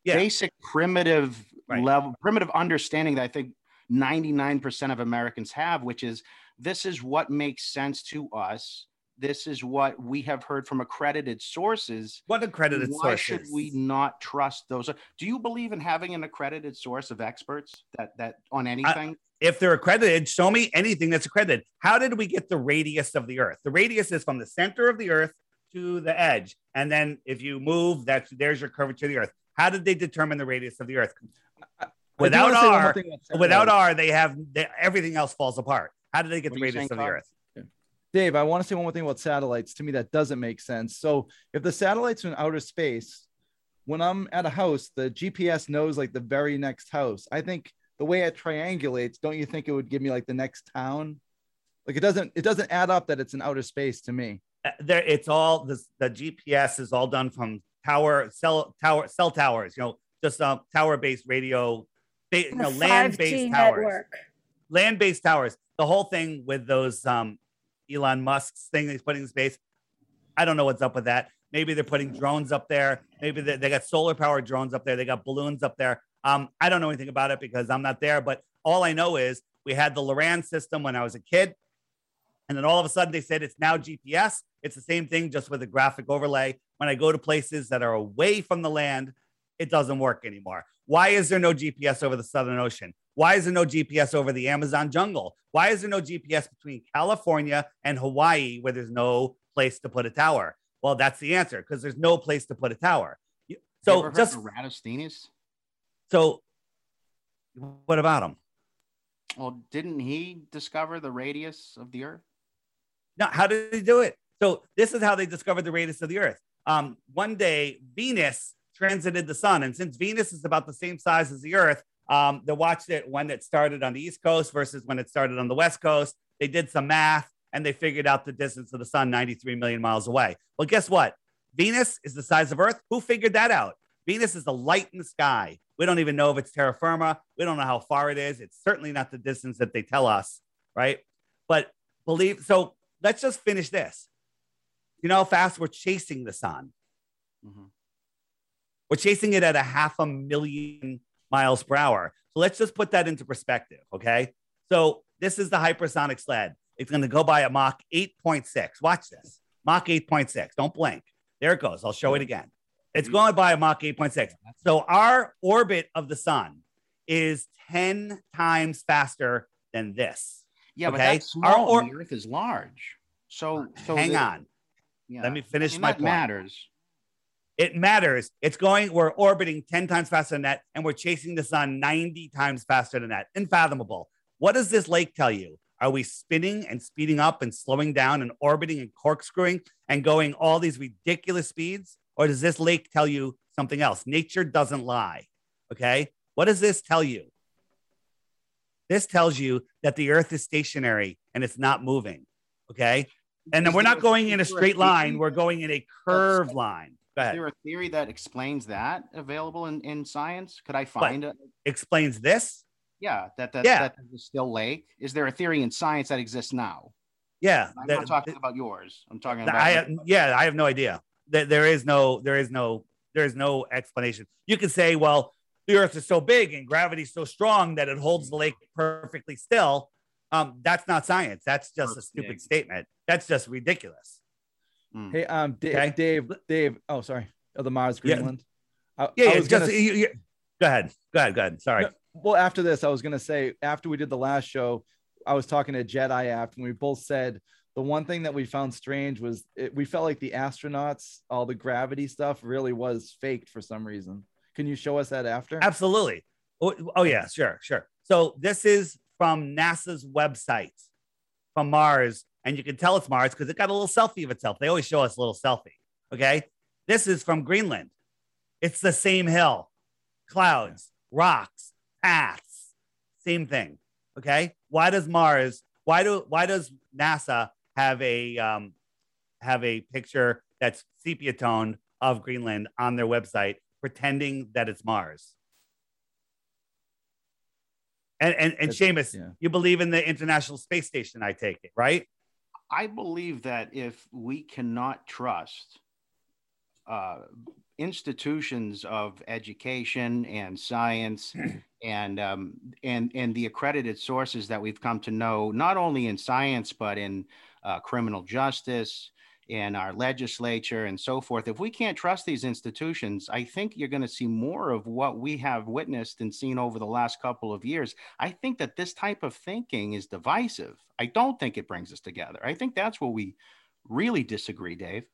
Yeah. Basic primitive right. level, primitive understanding that I think 99% of Americans have, which is this is what makes sense to us this is what we have heard from accredited sources. What accredited sources? Why sources? should we not trust those? Do you believe in having an accredited source of experts that that on anything? if they're accredited, show me anything that's accredited. How did we get the radius of the Earth? The radius is from the center of the Earth to the edge, and then if you move, that's there's your curvature of the Earth. How did they determine the radius of the Earth? Without wanna say one more R, without. R, they have they, everything else falls apart. How did they get What the radius of the Earth? Dave, I want to say one more thing about satellites. To me, that doesn't make sense. So, if the satellites are in outer space, when I'm at a house, the GPS knows like the very next house. I think the way it triangulates, don't you think it would give me like the next town? Like it doesn't, it doesn't add up that it's in outer space to me. Uh, There, it's all this. The GPS is all done from tower cell tower cell towers. You know, just uh, tower based radio, ba- you know, land based towers. land-based towers. The whole thing with those um, Elon Musk's thing he's putting in space. I don't know what's up with that. Maybe they're putting drones up there. Maybe they, they got solar powered drones up there. They got balloons up there. Um, I don't know anything about it because I'm not there. But all I know is we had the Loran system when I was a kid, And then all of a sudden they said it's now GPS. It's the same thing, just with a graphic overlay. When I go to places that are away from the land, it doesn't work anymore. Why is there no GPS over the Southern Ocean? Why is there no GPS over the Amazon jungle? Why is there no GPS between California and Hawaii where there's no place to put a tower? Well, that's the answer because there's no place to put a tower. So just. So what about him? Well, didn't he discover the radius of the Earth? No, how did he do it? So this is how they discovered the radius of the Earth. Um, one day, Venus transited the sun, and since Venus is about the same size as the Earth, um, they watched it when it started on the East Coast versus when it started on the West Coast. They did some math and they figured out the distance of the sun 93 million miles away. Well, guess what? Venus is the size of Earth. Who figured that out? Venus is a light in the sky. We don't even know if it's terra firma. We don't know how far it is. It's certainly not the distance that they tell us, right? But believe so. Let's just finish this. You know how fast we're chasing the sun? Mm-hmm. We're chasing it at a half a million miles per hour. So let's just put that into perspective, okay? So this is the hypersonic sled. It's going to go by a Mach 8.6. Watch this. Mach 8.6. Don't blink. There it goes. I'll show it again. It's mm-hmm. going by a Mach 8.6. So our orbit of the sun is 10 times faster than this. Yeah, okay? but that's small. Our or- the Earth is large. So, uh, so hang the, on. Yeah. Let me finish my point. matters. It matters. It's going, we're orbiting 10 times faster than that, and we're chasing the sun 90 times faster than that. Unfathomable. What does this lake tell you? Are we spinning and speeding up and slowing down and orbiting and corkscrewing and going all these ridiculous speeds? Or does this lake tell you something else? Nature doesn't lie. Okay. What does this tell you? This tells you that the earth is stationary and it's not moving. Okay. And we're not going in a straight line, we're going in a curved line. Is there a theory that explains that available in, in science? Could I find it? Explains this? Yeah, that that, yeah. that is still lake. Is there a theory in science that exists now? Yeah, I'm that, not talking about yours. I'm talking about. I have, yeah, I have no idea That there is no there is no there is no explanation. You could say, well, the Earth is so big and gravity so strong that it holds the lake perfectly still. Um, that's not science. That's just a stupid statement. That's just ridiculous. Mm. Hey, um, Dave, okay. Dave, Dave. Oh, sorry. Oh, the Mars Greenland. Yeah, I, yeah. I was just, gonna... you, you, go ahead. Go ahead. Go ahead. Sorry. No, well, after this, I was gonna say after we did the last show, I was talking to Jedi after, and we both said the one thing that we found strange was it, we felt like the astronauts, all the gravity stuff really was faked for some reason. Can you show us that after? Absolutely. Oh, oh yeah, sure, sure. So this is from NASA's website from Mars, and you can tell it's Mars because it got a little selfie of itself. They always show us a little selfie. Okay. This is from Greenland. It's the same hill, clouds, rocks, paths, same thing. Okay. Why does Mars, why do why does NASA have a um, have a picture that's sepia toned of Greenland on their website, pretending that it's Mars. And and, and Seamus, yeah. you believe in the International Space Station, I take it, right? I believe that if we cannot trust uh, institutions of education and science and um, and and the accredited sources that we've come to know, not only in science but in uh, criminal justice, in our legislature, and so forth. If we can't trust these institutions, I think you're going to see more of what we have witnessed and seen over the last couple of years. I think that this type of thinking is divisive. I don't think it brings us together. I think that's where we really disagree, Dave.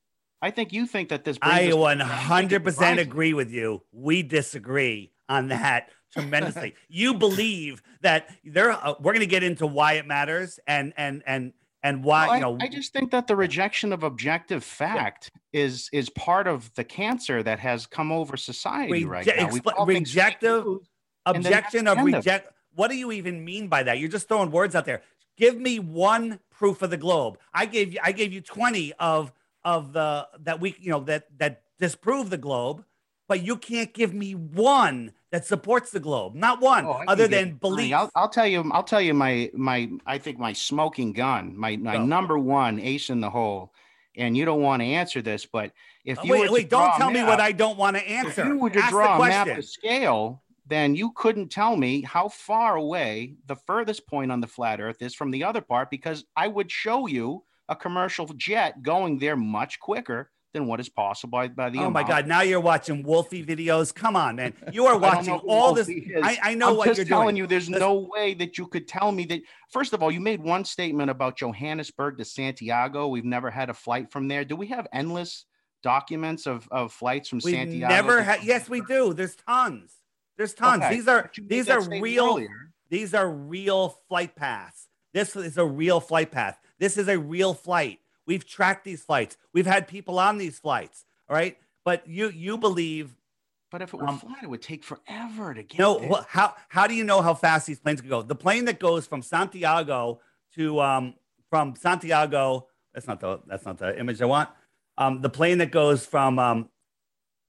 I think you think that this. I 100% agree with you. We disagree on that tremendously. you believe that there. Uh, we're going to get into why it matters and and and and why well, you know I, I, just think that the rejection of objective fact yeah. is is part of the cancer that has come over society Reje- right now. Expl- rejective objection of reject what do you even mean by that you're just throwing words out there give me one proof of the globe i gave you i gave you 20 of of the that we you know that that disprove the globe but you can't give me one that supports the globe. Not one, oh, other than belief. I'll, I'll, tell you. I'll tell you my my. I think my smoking gun, my my number one ace in the hole. And you don't want to answer this, but if uh, you wait, wait, don't tell map, me what I don't want to answer. If you were to Ask draw a map to scale, then you couldn't tell me how far away the furthest point on the flat earth is from the other part because I would show you a commercial jet going there much quicker than what is possible by, by the Oh my. God! Now you're watching Wolfie videos. Come on, man! You are watching all this. Wolfie. I, I know I'm what you're telling doing. you there's Listen- no way that you could tell me that first of all you made one statement about johannesburg to santiago we've never had a flight from there do we have endless documents of, of flights from We santiago never had. Yes, we do. There's tons. There's tons. Okay, These are but you made these are real. earlier. These are real flight paths. This is a real flight path. This is a real flight. We've tracked these flights. We've had people on these flights. All right. But you you believe but if it were Um, flat it would take forever to get no? there. How how do you know how fast these planes can go? The plane that goes from Santiago to um from Santiago. That's not the that's not the image I want. Um, the plane that goes from um,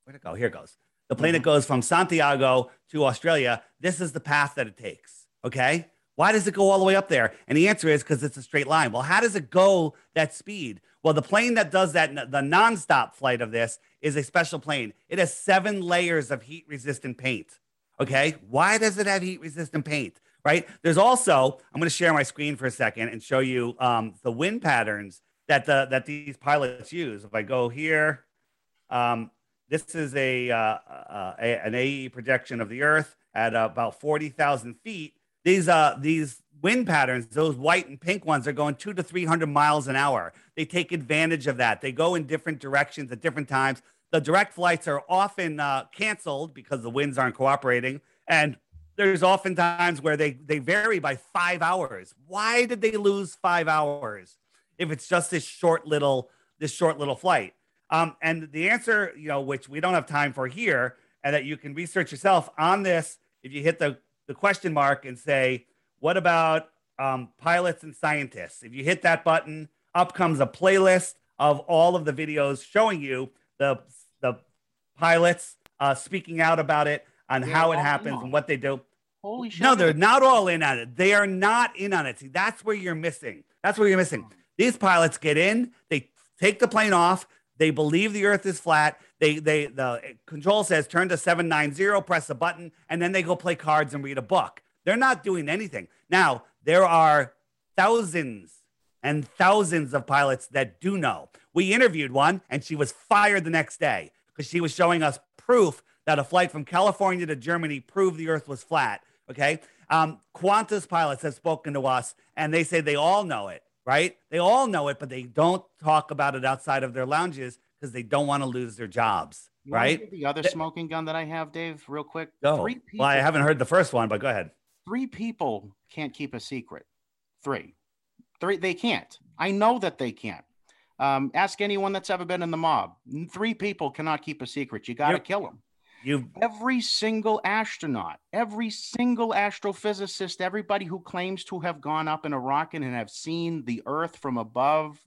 where'd it go? Here it goes. The plane that goes from Santiago to Australia. This is the path that it takes. Okay. Why does it go all the way up there? And the answer is because it's a straight line. Well, how does it go that speed? Well, the plane that does that, the nonstop flight of this, is a special plane. It has seven layers of heat resistant paint. Okay. Why does it have heat resistant paint? Right. There's also, I'm going to share my screen for a second and show you um, the wind patterns that the that these pilots use. If I go here, um, this is a, uh, uh, a an AE projection of the Earth at about 40,000 feet. These uh these wind patterns, those white and pink ones, are going two to 300 miles an hour. They take advantage of that. They go in different directions at different times. The direct flights are often uh, canceled because the winds aren't cooperating, and there's often times where they they vary by five hours. Why did they lose five hours if it's just this short little this short little flight? Um, and the answer, you know, which we don't have time for here, and that you can research yourself on this, if you hit the the question mark and say, what about um, pilots and scientists? If you hit that button, up comes a playlist of all of the videos showing you the the pilots uh, speaking out about it on They're how it happens and what they do. holy shit No, they're not all in on it. They are not in on it. See, that's where you're missing. That's where you're missing. These pilots get in, they take the plane off, they believe the earth is flat. They they the control says turn to 790, press a button, and then they go play cards and read a book. They're not doing anything. Now, there are thousands and thousands of pilots that do know. We interviewed one and she was fired the next day because she was showing us proof that a flight from California to Germany proved the earth was flat. Okay. Um, Qantas pilots have spoken to us and they say they all know it, right? They all know it, but they don't talk about it outside of their lounges because they don't want to lose their jobs, You right? The other smoking gun that I have, Dave, real quick. Go. Three people, Well, I haven't heard the first one, but go ahead. three people can't keep a secret. Three. Three, they can't. I know that they can't. Um, ask anyone that's ever been in the mob. Three people cannot keep a secret. You got to kill them. You Every single astronaut, every single astrophysicist, everybody who claims to have gone up in a rocket and have seen the Earth from above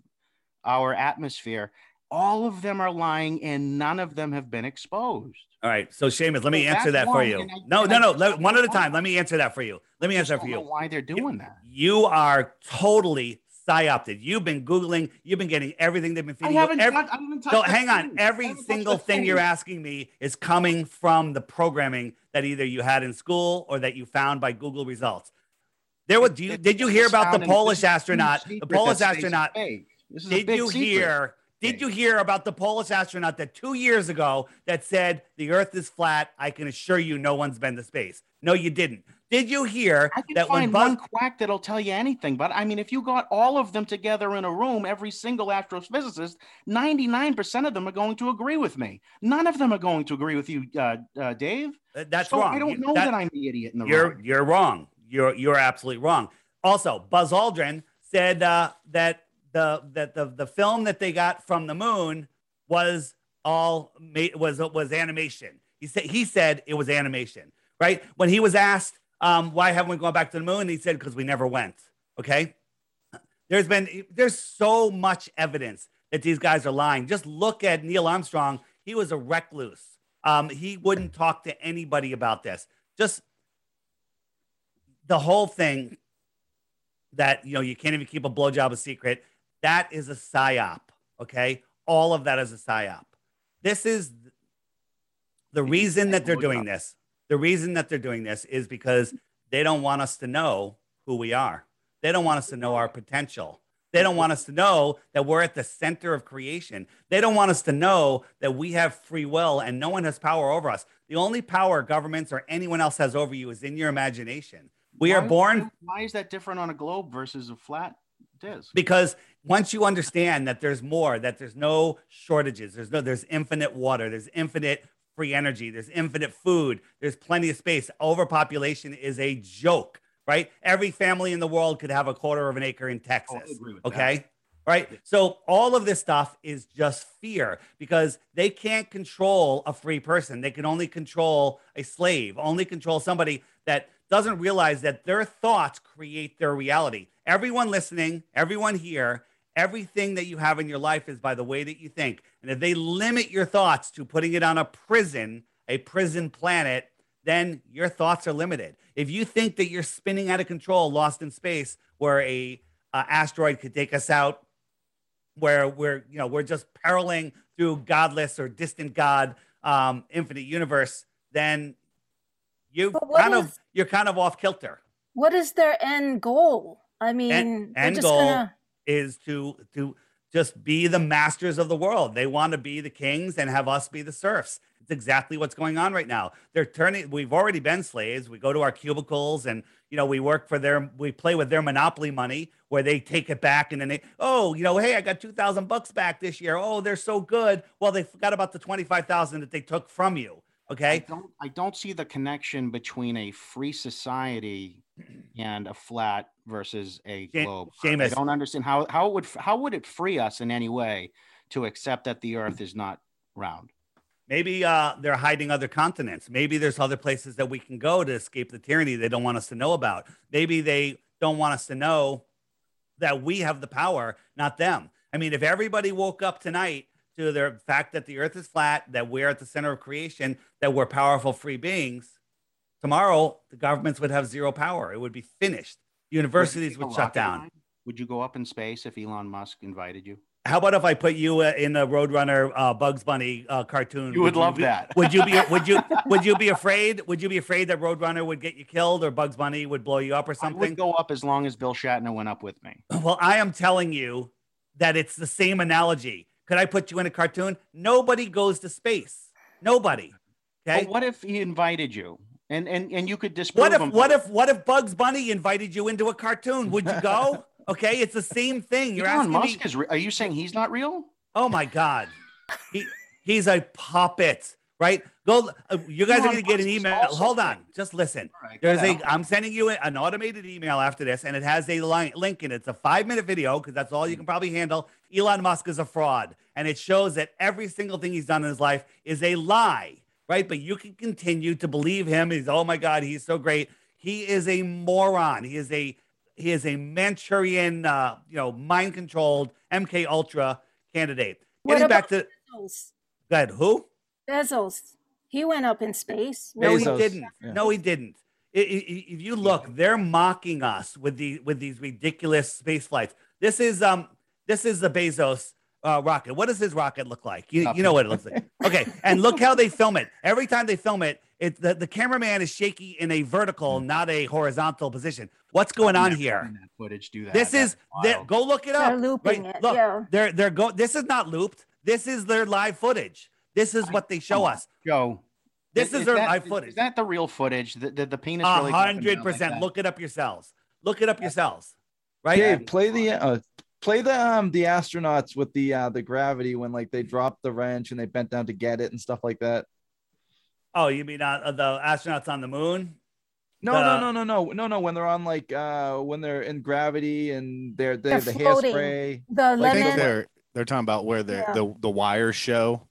our atmosphere, all of them are lying and none of them have been exposed. all right. So Seamus, let me Well, answer that for you. I- No, no, no. Let, one at a time. Let me answer that for you. Let me answer that for you. why they're doing that. You are totally psyopted. You've been Googling, you've been getting everything they've been feeding you. haven't, Every- touched- I haven't touched so hang on. thing. I Every single the thing you're asking me is coming from the programming that either you had in school or that you found by Google results. There was. Do you, did you hear about the Polish is a huge astronaut? The Polish that space is astronaut. fake. This is a Did you secret. hear? Did you hear about the Polish astronaut that two years ago that said the Earth is flat? I can assure you, no one's been to space. No, you didn't. Did you hear I can that when find Buzz? one quack that'll tell you anything, but I mean, if you got all of them together in a room, every single astrophysicist, 99% of them are going to agree with me. None of them are going to agree with you, uh, uh, Dave. That's so wrong. I don't know that- that, I'm the idiot in the you're room. you're wrong. You're you're absolutely wrong. Also, Buzz Aldrin said uh, that the that the the film that they got from the moon was all made was was animation. He said he said it was animation. Right when he was asked um, why haven't we gone back to the moon, he said because we never went. Okay, there's been there's so much evidence that these guys are lying. Just look at Neil Armstrong. He was a recluse. Um, he wouldn't talk to anybody about this. Just the whole thing that you know you can't even keep a blowjob a secret. That is a psyop. Okay, all of that is a psyop. This is the reason that they're doing this. The reason that they're doing this is because they don't want us to know who we are. They don't want us to know our potential. They don't want us to know that we're at the center of creation. They don't want us to know that we have free will and no one has power over us. The only power governments or anyone else has over you is in your imagination. We are Why- born Why is that different on a globe versus a flat disc? because once you understand that there's more, that there's no shortages, there's no there's infinite water, there's infinite free energy, there's infinite food, there's plenty of space. Overpopulation is a joke, right? Every family in the world could have a quarter of an acre in oh, Texas. agree with that. okay? Right? So all of this stuff is just fear because they can't control a free person. They can only control a slave, only control somebody that doesn't realize that their thoughts create their reality. Everyone listening, everyone here, everything that you have in your life is by the way that you think. And if they limit your thoughts to putting it on a prison, a prison planet, then your thoughts are limited. If you think that you're spinning out of control, lost in space, where a uh, asteroid could take us out, where we're you know we're just periling through godless or distant god um, infinite universe, then you kind of you're kind of off kilter. What is their end goal? I mean, end just goal gonna. is to to just be the masters of the world. They want to be the kings and have us be the serfs. It's exactly what's going on right now. They're turning. We've already been slaves. We go to our cubicles and you know we work for their. We play with their monopoly money where they take it back and then they oh you know hey I got two thousand bucks back this year. Oh they're so good. Well they forgot about the twenty five thousand that they took from you. I Okay. don't I don't see the connection between a free society and a flat versus a globe. Seamus. I don't understand how how it would how would it free us in any way to accept that the earth is not round? Maybe uh, they're hiding other continents. Maybe there's other places that we can go to escape the tyranny they don't want us to know about. Maybe they don't want us to know that we have the power, not them. I mean, if everybody woke up tonight to the fact that the earth is flat, that we're at the center of creation, that we're powerful free beings, tomorrow the governments would have zero power. It would be finished. Universities you would shut down. ride? Would you go up in space if Elon Musk invited you? How about if I put you uh, in a Roadrunner uh, Bugs Bunny uh, cartoon? You would love be- that. Would you be? Would you? Would you be afraid? Would you be afraid that Roadrunner would get you killed or Bugs Bunny would blow you up or something? I would go up as long as Bill Shatner went up with me. Well, I am telling you that it's the same analogy. Could I put you in a cartoon? Nobody goes to space. Nobody. Okay. But what if he invited you and and and you could disprove What if him? what if what if Bugs Bunny invited you into a cartoon? Would you go? Okay, it's the same thing. You're Elon asking me. Musk is? Re- are you saying he's not real? Oh my God, he he's a puppet, right? Go. Uh, you guys are gonna get an email. Hold on, just listen. Right, There's a. I'm sending you an automated email after this, and it has a line, link in it. It's a five minute video because that's all you can probably handle. Elon Musk is a fraud, and it shows that every single thing he's done in his life is a lie, right? But you can continue to believe him. He's oh my god, he's so great. He is a moron. He is a he is a Manchurian, uh, you know, mind controlled MK Ultra candidate. What Getting back about to Bezos? go ahead, who? Bezos. He went up in space. No, he didn't. yeah. No, he didn't. I- I- If you look, they're mocking us with the with these ridiculous space flights. This is um this is the Bezos uh, rocket. What does his rocket look like? You, you know what it looks like. Okay, and look how they film it. Every time they film it, it the, the cameraman is shaky in a vertical, not a horizontal position. What's going on Never here? seen that footage do that. This is that go look it up. They're up. looping right? it, Look, yeah. they're they're go. This is not looped. This is their live footage. This is what they show Come us. Joe. This is their that, live footage. Is that the real footage? The, the, the penis A really go hundred down like percent. Look it up yourselves. Look it up yourselves. Right? Dave, play the uh, play the um the astronauts with the uh the gravity when like they dropped the wrench and they bent down to get it and stuff like that. Oh, you mean uh, the astronauts on the moon? No, The- no, no, no, no, no, no. When they're on like uh when they're in gravity and they're they They're have the floating. hairspray. The Like, I think lemon. they're they're talking about where the Yeah. the the wires show.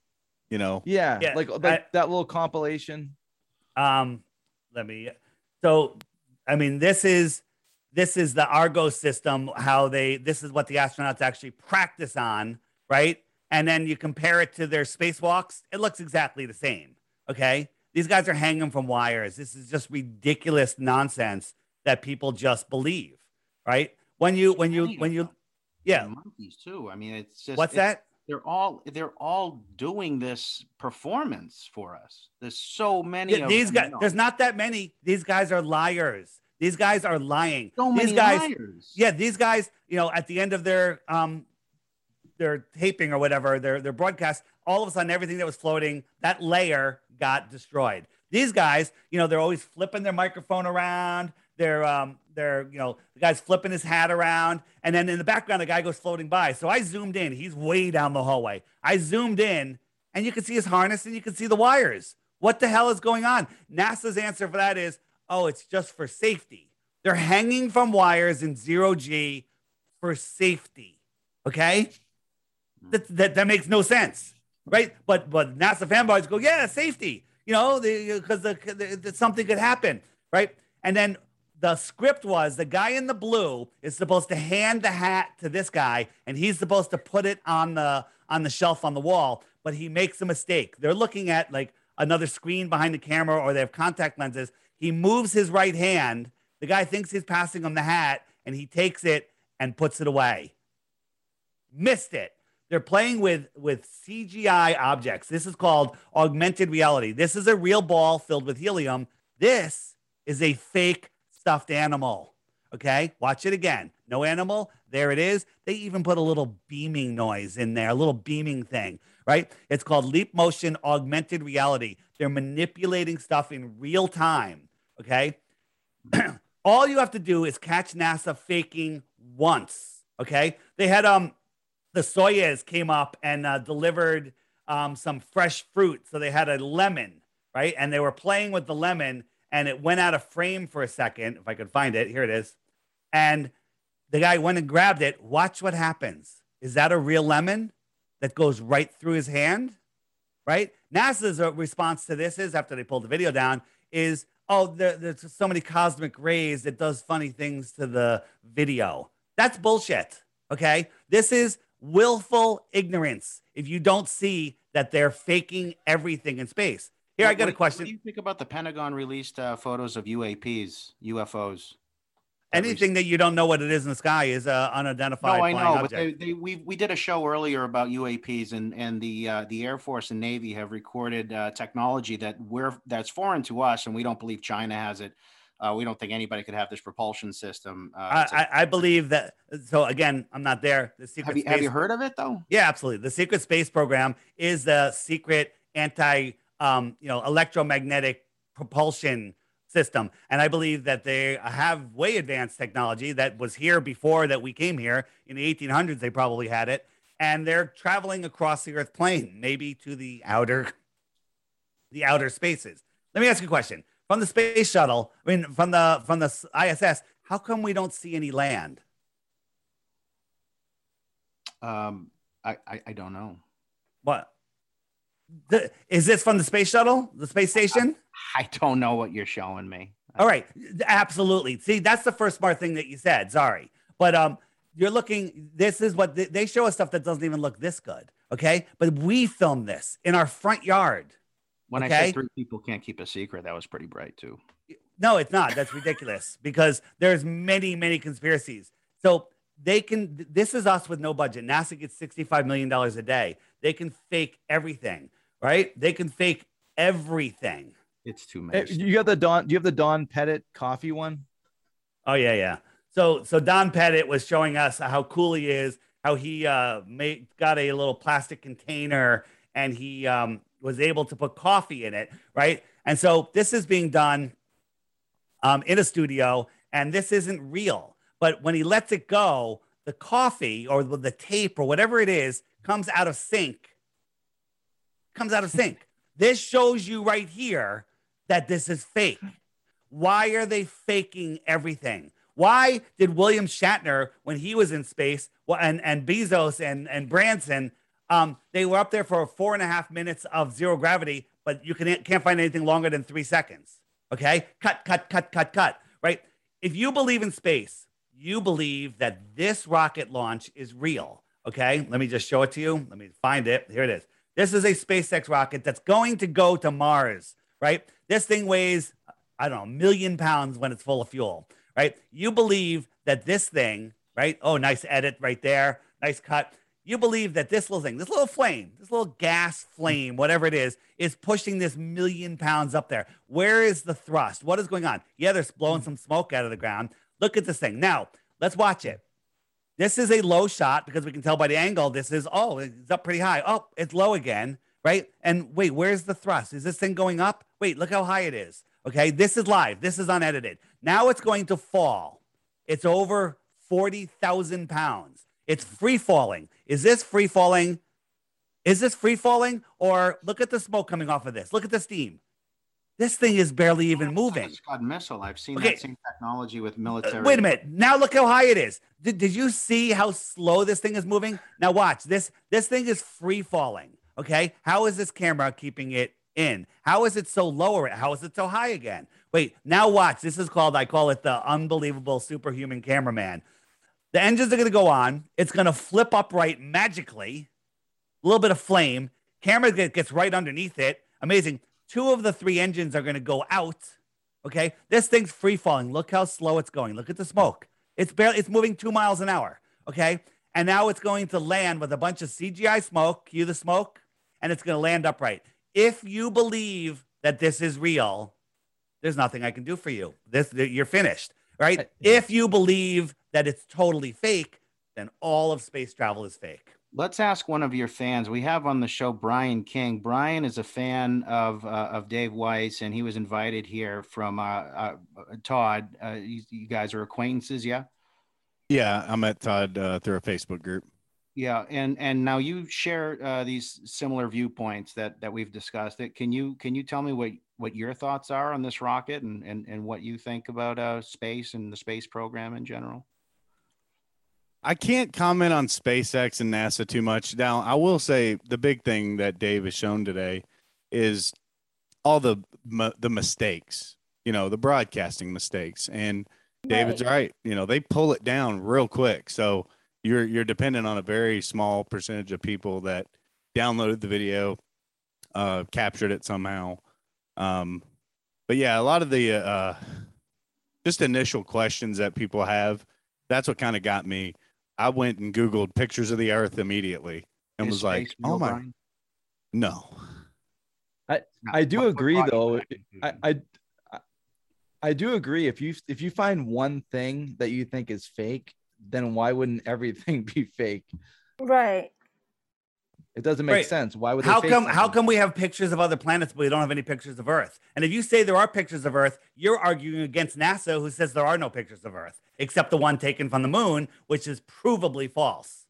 You know, Yeah, Yeah, like like I- that little compilation. Um, let me. So, I mean, this is this is the Argo system. How they this is what the astronauts actually practice on, right? And then you compare it to their spacewalks. It looks exactly the same. Okay, these guys are hanging from wires. This is just ridiculous nonsense that people just believe, right? When you when you when you, yeah. Monkeys too. I mean, it's just What's it's- that? they're all they're all doing this performance for us. There's so many Yeah, of these them, guys, there's not that many. These guys are liars. These guys are lying. so these many guys, liars. yeah, these guys, you know, at the end of their um their taping or whatever, their their broadcast, all of a sudden everything that was floating, that layer got destroyed. These guys, you know, they're always flipping their microphone around. They're um they're, you know, the guy's flipping his hat around, and then in the background, the guy goes floating by. So I zoomed in. He's way down the hallway. I zoomed in, and you can see his harness and you can see the wires. What the hell is going on? NASA's answer for that is, oh, it's just for safety. They're hanging from wires in zero G for safety. Okay, hmm. that, that that makes no sense, right? But but NASA fanboys go, yeah, safety. You know, because the, the, the, something could happen, right? And then the script was the guy in the blue is supposed to hand the hat to this guy, and he's supposed to put it on the on the shelf on the wall. But he makes a mistake. They're looking at like another screen behind the camera, or they have contact lenses. He moves his right hand. The guy thinks he's passing him the hat, and he takes it and puts it away. Missed it. They're playing with with CGI objects. This is called augmented reality. This is a real ball filled with helium. This is a fake stuffed animal. Okay, watch it again. No animal. There it is. They even put a little beaming noise in there, a little beaming thing, right? It's called leap motion augmented reality. They're manipulating stuff in real time. Okay. All you have to do is catch NASA faking once. Okay. They had um the Soyuz came up and uh, delivered um, some fresh fruit. So they had a lemon, right? And they were playing with the lemon and it went out of frame for a second. If I could find it, here it is. And the guy went and grabbed it. Watch what happens. Is that a real lemon that goes right through his hand? Right? NASA's uh, response to this is after they pulled the video down is, oh, there, there's so many cosmic rays that does funny things to the video. That's bullshit. Okay. This is willful ignorance if you don't see that they're faking everything in space. Here, I got a question. What do you think about the Pentagon released uh, photos of UAPs, UFOs? Anything that you don't know what it is in the sky is uh, unidentified No, I know, but they, they, we we did a show earlier about UAPs, and and the uh, the Air Force and Navy have recorded uh, technology that we're that's foreign to us, and we don't believe China has it. Uh, we don't think anybody could have this propulsion system. Uh, I, I, I believe that. So again, I'm not there. The secret have you space, have you heard of it though? Yeah, absolutely. The secret space program is the secret anti, um, you know, electromagnetic propulsion system, and I believe that they have way advanced technology that was here before that we came here in the 1800s. They probably had it, and they're traveling across the Earth plane, maybe to the outer, the outer spaces. Let me ask you a question: From the space shuttle, I mean, from the from the ISS, how come we don't see any land? Um, I, I I don't know. What? The, is this from the space shuttle, the space station? I don't know what you're showing me. All right, absolutely. See, that's the first smart thing that you said. Sorry, but um, you're looking. This is what they, they show us stuff that doesn't even look this good. Okay, but we filmed this in our front yard. When I said three people can't keep a secret, that was pretty bright too. No, it's not. That's ridiculous because there's many, many conspiracies. So they can. This is us with no budget. NASA gets sixty-five million dollars a day. They can fake everything, right? They can fake everything. It's too Hey, many. you got the Don? Do you have the Don Pettit coffee one? Oh yeah, yeah. So so Don Pettit was showing us how cool he is, how he uh made got a little plastic container and he um was able to put coffee in it, right? And so this is being done um in a studio and this isn't real. But when he lets it go, the coffee or the the tape or whatever it is comes out of sync. Comes out of sync. this shows you right here that this is fake. Why are they faking everything? Why did William Shatner, when he was in space, and, and Bezos and, and Branson, um, they were up there for four and a half minutes of zero gravity, but you can, can't find anything longer than three seconds. Okay? Cut, cut, cut, cut, cut. Right? If you believe in space, you believe that this rocket launch is real. Okay? Let me just show it to you. Let me find it. Here it is. This is a SpaceX rocket that's going to go to Mars, right? This thing weighs, I don't know, a million pounds when it's full of fuel, right? You believe that this thing, right? Oh, nice edit right there. Nice cut. you believe that this little thing, this little flame, this little gas flame, whatever it is, is pushing this million pounds up there. Where is the thrust? What is going on? Yeah, they're blowing some smoke out of the ground. Look at this thing. Now, let's watch it. This is a low shot because we can tell by the angle. This is, oh, it's up pretty high. Oh, it's low again, right? And wait, where's the thrust? Is this thing going up? Wait, look how high it is. Okay, this is live. This is unedited. Now it's going to fall. It's over 40,000 pounds. It's free falling. Is this free falling? Is this free falling? Or look at the smoke coming off of this. Look at the steam. This thing is barely even moving. Scud missile. I've seen Okay. that same technology with uh, military. Wait a minute. Now look how high it is. Did, did you see how slow this thing is moving? Now watch this. This thing is free falling. Okay. How is this camera keeping it in? How is it so lower? How is it so high again? Wait. Now watch. This is called. I call it the unbelievable superhuman cameraman. The engines are going to go on. It's going to flip upright magically. A little bit of flame. Camera gets right underneath it. Amazing. Two of the three engines are going to go out. Okay. This thing's free falling. Look how slow it's going. Look at the smoke. It's barely, it's moving two miles an hour. Okay. And now it's going to land with a bunch of CGI smoke. Cue the smoke. And it's going to land upright. If you believe that this is real, there's nothing I can do for you. This, you're finished. Right. I- If you believe that it's totally fake, then all of space travel is fake. Let's ask one of your fans. We have on the show Brian King. Brian is a fan of uh, of Dave Weiss, and he was invited here from uh, uh, Todd. Uh, you, you guys are acquaintances, yeah? Yeah, I met Todd uh, through a Facebook group. Yeah, and and now you share uh, these similar viewpoints that that we've discussed. It can you can you tell me what what your thoughts are on this rocket and and, and what you think about uh, space and the space program in general? I can't comment on SpaceX and NASA too much. Now, I will say the big thing that Dave has shown today is all the the mistakes, you know, the broadcasting mistakes. And David's right. You know, they pull it down real quick. So you're you're dependent on a very small percentage of people that downloaded the video, uh, captured it somehow. Um, but yeah, a lot of the uh, just initial questions that people have, that's what kind of got me. I went and Googled pictures of the Earth immediately and Is was like, "Oh my, Brian? no." I I do what- what agree, though. to that I, conclusion? I I- I do agree. If you if you find one thing that you think is fake, then why wouldn't everything be fake? Right. It doesn't make Right. sense. Why would they How fake come? How come we have pictures of other planets, but we don't have any pictures of Earth? And if you say there are pictures of Earth, you're arguing against NASA, who says there are no pictures of Earth, except the one taken from the moon, which is provably false.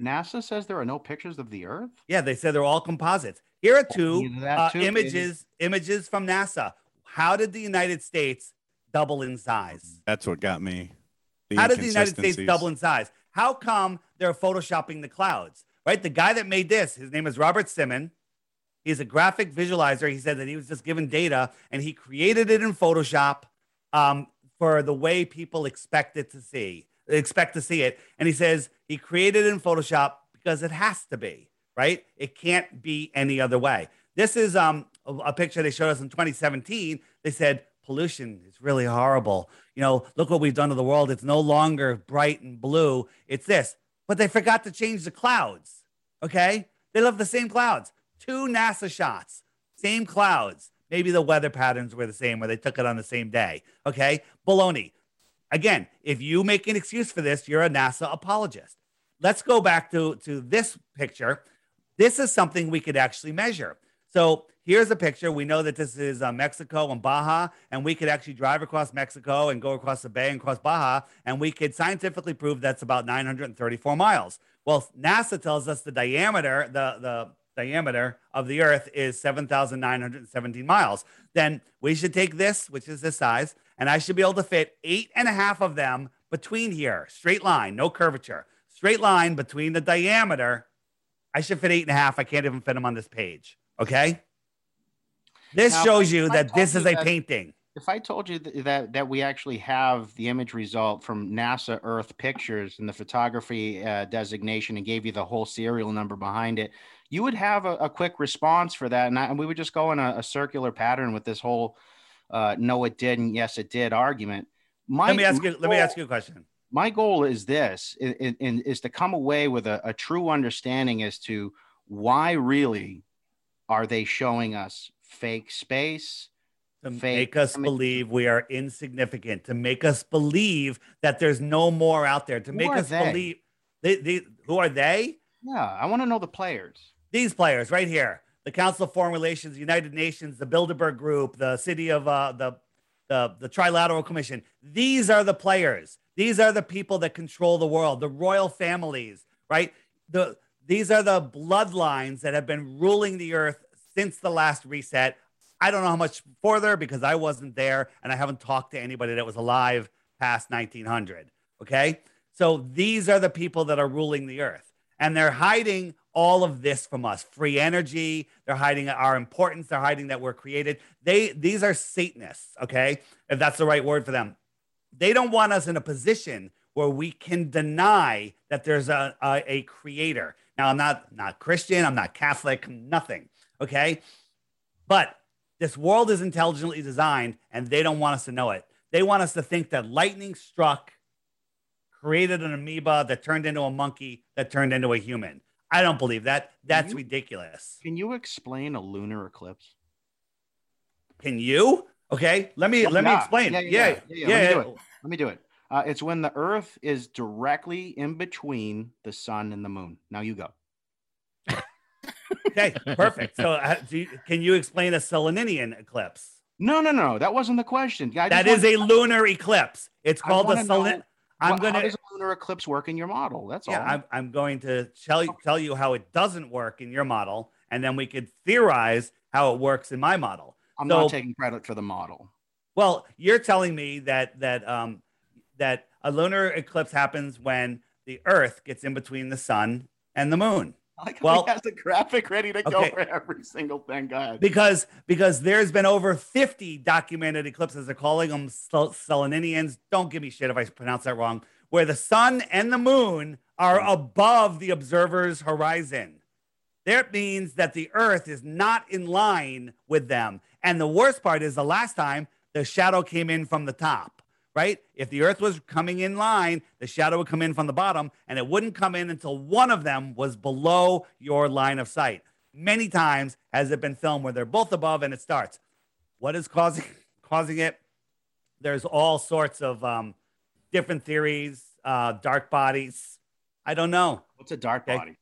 NASA says there are no pictures of the Earth. Yeah, they said they're all composites. Here are two uh, too, images. Images from NASA. How did the United States double in size? That's what got me. How did the United States double in size? How come they're photoshopping the clouds? Right? The guy that made this, his name is Robert Simmon. He's a graphic visualizer. He said that he was just given data and he created it in Photoshop um, for the way people expect it to see, expect to see it. And he says he created it in Photoshop because it has to be, right? It can't be any other way. This is um, a, a picture they showed us in 2017. They said pollution is really horrible. You know, look what we've done to the world. It's no longer bright and blue. It's this. But they forgot to change the clouds. Okay. They left the same clouds. Two NASA shots, same clouds. Maybe the weather patterns were the same where they took it on the same day. Okay. Baloney. Again, if you make an excuse for this, you're a NASA apologist. Let's go back to, to this picture. This is something we could actually measure. So here's a picture. We know that this is uh, Mexico and Baja, and we could actually drive across Mexico and go across the bay and cross Baja, and we could scientifically prove that's about 934 miles. Well, NASA tells us the diameter, the, the diameter of the Earth is 7,917 miles. Then we should take this, which is this size, and I should be able to fit eight and a half of them between here, straight line, no curvature, straight line between the diameter. I should fit eight and a half. I can't even fit them on this page. Okay. This Now, shows you that this is a that- painting. If I told you th- that that we actually have the image result from NASA Earth Pictures and the photography uh, designation and gave you the whole serial number behind it, you would have a, a quick response for that, and, I, and we would just go in a, a circular pattern with this whole uh, "no, it didn't," "yes, it did" argument. My, Let me ask you. Let me ask you a question. my goal is this i- i- in- is to come away with a, a true understanding as to why really are they showing us fake space to fake make us image- believe we are insignificant, to make us believe that there's no more out there, to Who make us they? believe they, they, who are they? yeah i want to know the players These players right here, the Council of Foreign Relations, United Nations, the Bilderberg Group, the city of uh, the, the the Trilateral Commission. These are the players. These are the people that control the world, the royal families, right? The these are the bloodlines that have been ruling the earth since the last reset. I don't know how much further because I wasn't there and I haven't talked to anybody that was alive past 1900. Okay. So these are the people that are ruling the earth and they're hiding all of this from us free energy. They're hiding our importance. They're hiding that we're created. They, these are Satanists. Okay. If that's the right word for them. They don't want us in a position where we can deny that there's a, a, a creator. Now, I'm not, not Christian. I'm not Catholic, nothing. Okay. But this world is intelligently designed and they don't want us to know it. They want us to think that lightning struck, created an amoeba that turned into a monkey that turned into a human. I don't believe that. That's You- ridiculous. can you explain a lunar eclipse Can you? Okay, let me let me explain. yeah, Yeah, yeah, yeah, yeah, yeah, let me do it. let me do it uh, it's when the earth is directly in between the sun and the moon now you go Okay, perfect. So, uh, do you, can you explain a Seleninian eclipse? no no no that wasn't the question I That is a lunar eclipse. It's called a wanna Selen. I'm Well, gonna. How does a lunar eclipse work in your model? That's Yeah, all. I'm, I'm going to tell you tell you how it doesn't work in your model, and then we could theorize how it works in my model. I'm so- not taking credit for the model. Well, you're telling me that that um that a lunar eclipse happens when the Earth gets in between the sun and the moon. I like Well- he has the graphic ready to go for every single thing. Go ahead. Because because there's been over 50 documented eclipses. They're calling them Sel- Seleninians. Don't give me shit if I pronounce that wrong. Where the sun and the moon are hmm. above the observer's horizon. That means that the earth is not in line with them. And the worst part is the last time the shadow came in from the top, right? If the earth was coming in line, the shadow would come in from the bottom and it wouldn't come in until one of them was below your line of sight. Many times has it been filmed where they're both above and it starts. What is causing causing it? There's all sorts of um, different theories, uh, dark bodies. I don't know. What's a dark Okay. body?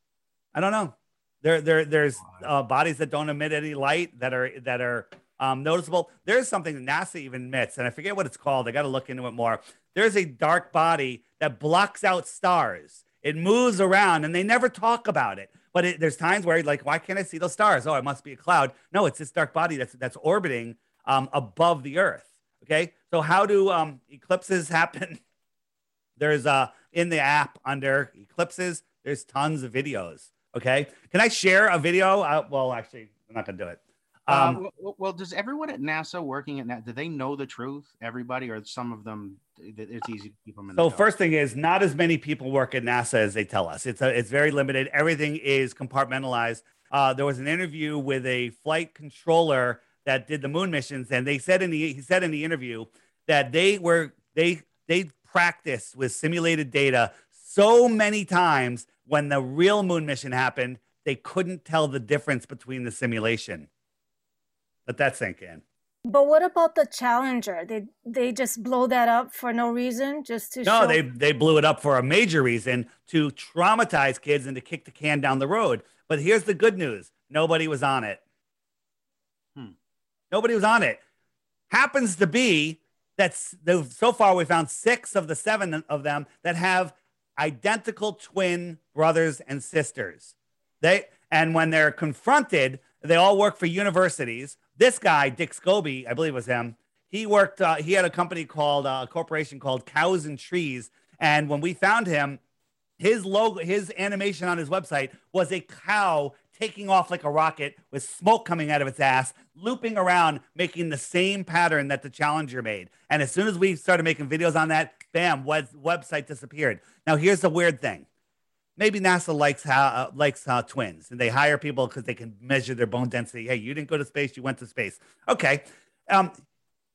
I don't know. There, there, there's uh, bodies that don't emit any light that are that are um, noticeable. There's something that NASA even admits, and I forget what it's called. I got to look into it more. There's a dark body that blocks out stars. It moves around, and they never talk about it. But it, there's times where, like, why can't I see those stars? Oh, it must be a cloud. No, it's this dark body that's that's orbiting um, above the Earth. Okay, so how do um, eclipses happen? There's uh in the app under eclipses. There's tons of videos. Okay, can I share a video? Uh, well, actually, I'm not gonna do it. Um, Um, well, well, does everyone at NASA working at NASA, do they know the truth? Everybody, or some of them, it's easy to keep them in the so dark? first thing is, not as many people work at NASA as they tell us. It's a, it's very limited. Everything is compartmentalized. Uh, there was an interview with a flight controller that did the moon missions, and they said in the he said in the interview that they were they they practiced with simulated data so many times when the real moon mission happened, they couldn't tell the difference between the simulation. Let that sink in. But what about the Challenger? They they just blow that up for no reason, just to No, show. they they blew it up for a major reason to traumatize kids and to kick the can down the road. But here's the good news: nobody was on it. Hmm. Nobody was on it. Happens to be that so far we found six of the seven of them that have identical twin brothers and sisters. They and when they're confronted, they all work for universities. This guy, Dick Scobie, I believe was him. He worked. Uh, he had a company called uh, a corporation called Cows and Trees. And when we found him, his logo, his animation on his website was a cow taking off like a rocket with smoke coming out of its ass, looping around, making the same pattern that the Challenger made. And as soon as we started making videos on that, bam, web- website disappeared. Now here's the weird thing. Maybe NASA likes how uh, likes twins, and they hire people because they can measure their bone density. Hey, you didn't go to space; you went to space. Okay, um,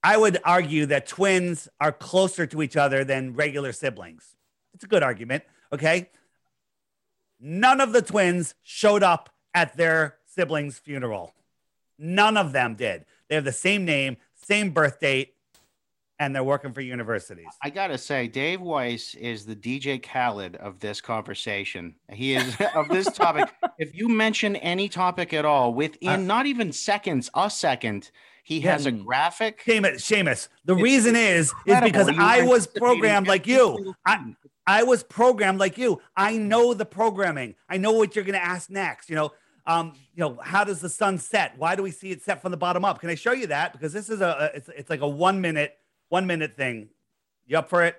I would argue that twins are closer to each other than regular siblings. It's a good argument. Okay. None of the twins showed up at their siblings' funeral. None of them did. They have the same name, same birth date, and they're working for universities. I gotta say, Dave Weiss is the DJ Khaled of this conversation. He is of this topic. if you mention any topic at all, within Uh, not even seconds, a second, he has a graphic. Seamus, Seamus. The It's reason is is because You I was programmed like you. I. I was programmed like you. I know the programming. I know what you're going to ask next. You know, um, you know, how does the sun set? Why do we see it set from the bottom up? Can I show you that? Because this is a, a it's, it's like a one minute, one minute thing. You up for it?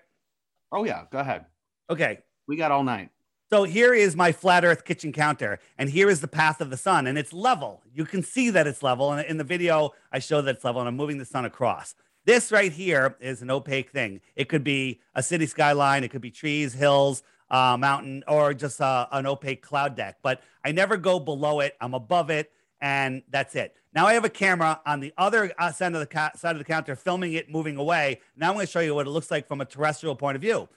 oh yeah, go ahead. Okay. We got all night. So here is my flat Earth kitchen counter, and here is the path of the sun, and it's level. You can see that it's level, and in the video I show that it's level, and I'm moving the sun across. This right here is an opaque thing. It could be a city skyline, it could be trees, hills, uh, mountain, or just uh, an opaque cloud deck. But I never go below it. I'm above it, and that's it. Now I have a camera on the other uh, side of the ca- side of the counter, filming it moving away. Now I'm going to show you what it looks like from a terrestrial point of view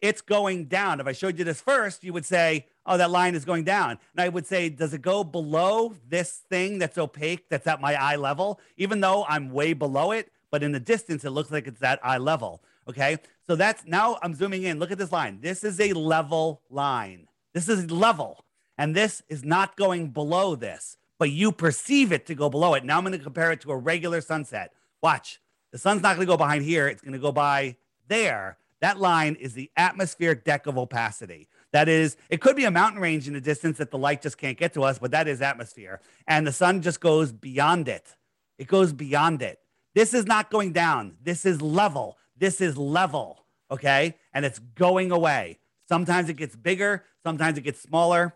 it's going down. If I showed you this first, you would say, oh, that line is going down. And I would say, does it go below this thing that's opaque, that's at my eye level, even though I'm way below it? But in the distance, it looks like it's at eye level. Okay. So that's now I'm zooming in. Look at this line. This is a level line. This is level. And this is not going below this, but you perceive it to go below it. Now I'm going to compare it to a regular sunset. Watch. The sun's not going to go behind here. It's going to go by there. That line is the atmospheric deck of opacity. That is, it could be a mountain range in the distance that the light just can't get to us, but that is atmosphere. And the sun just goes beyond it. It goes beyond it. This is not going down. This is level. This is level. Okay. And it's going away. Sometimes it gets bigger, sometimes it gets smaller.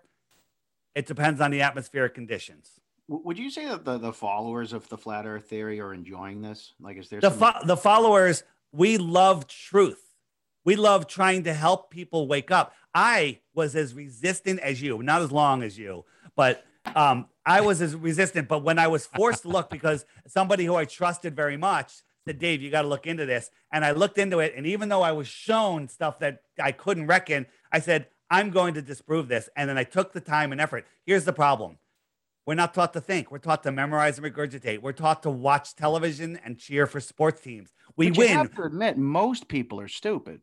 It depends on the atmospheric conditions. Would you say that the, the followers of the flat Earth theory are enjoying this? Like, is there the, fo- the followers we love truth we love trying to help people wake up i was as resistant as you not as long as you but um, i was as resistant but when i was forced to look because somebody who i trusted very much said dave you got to look into this and i looked into it and even though i was shown stuff that i couldn't reckon i said i'm going to disprove this and then i took the time and effort here's the problem we're not taught to think. We're taught to memorize and regurgitate. We're taught to watch television and cheer for sports teams. We But you win. have to admit, most people are stupid.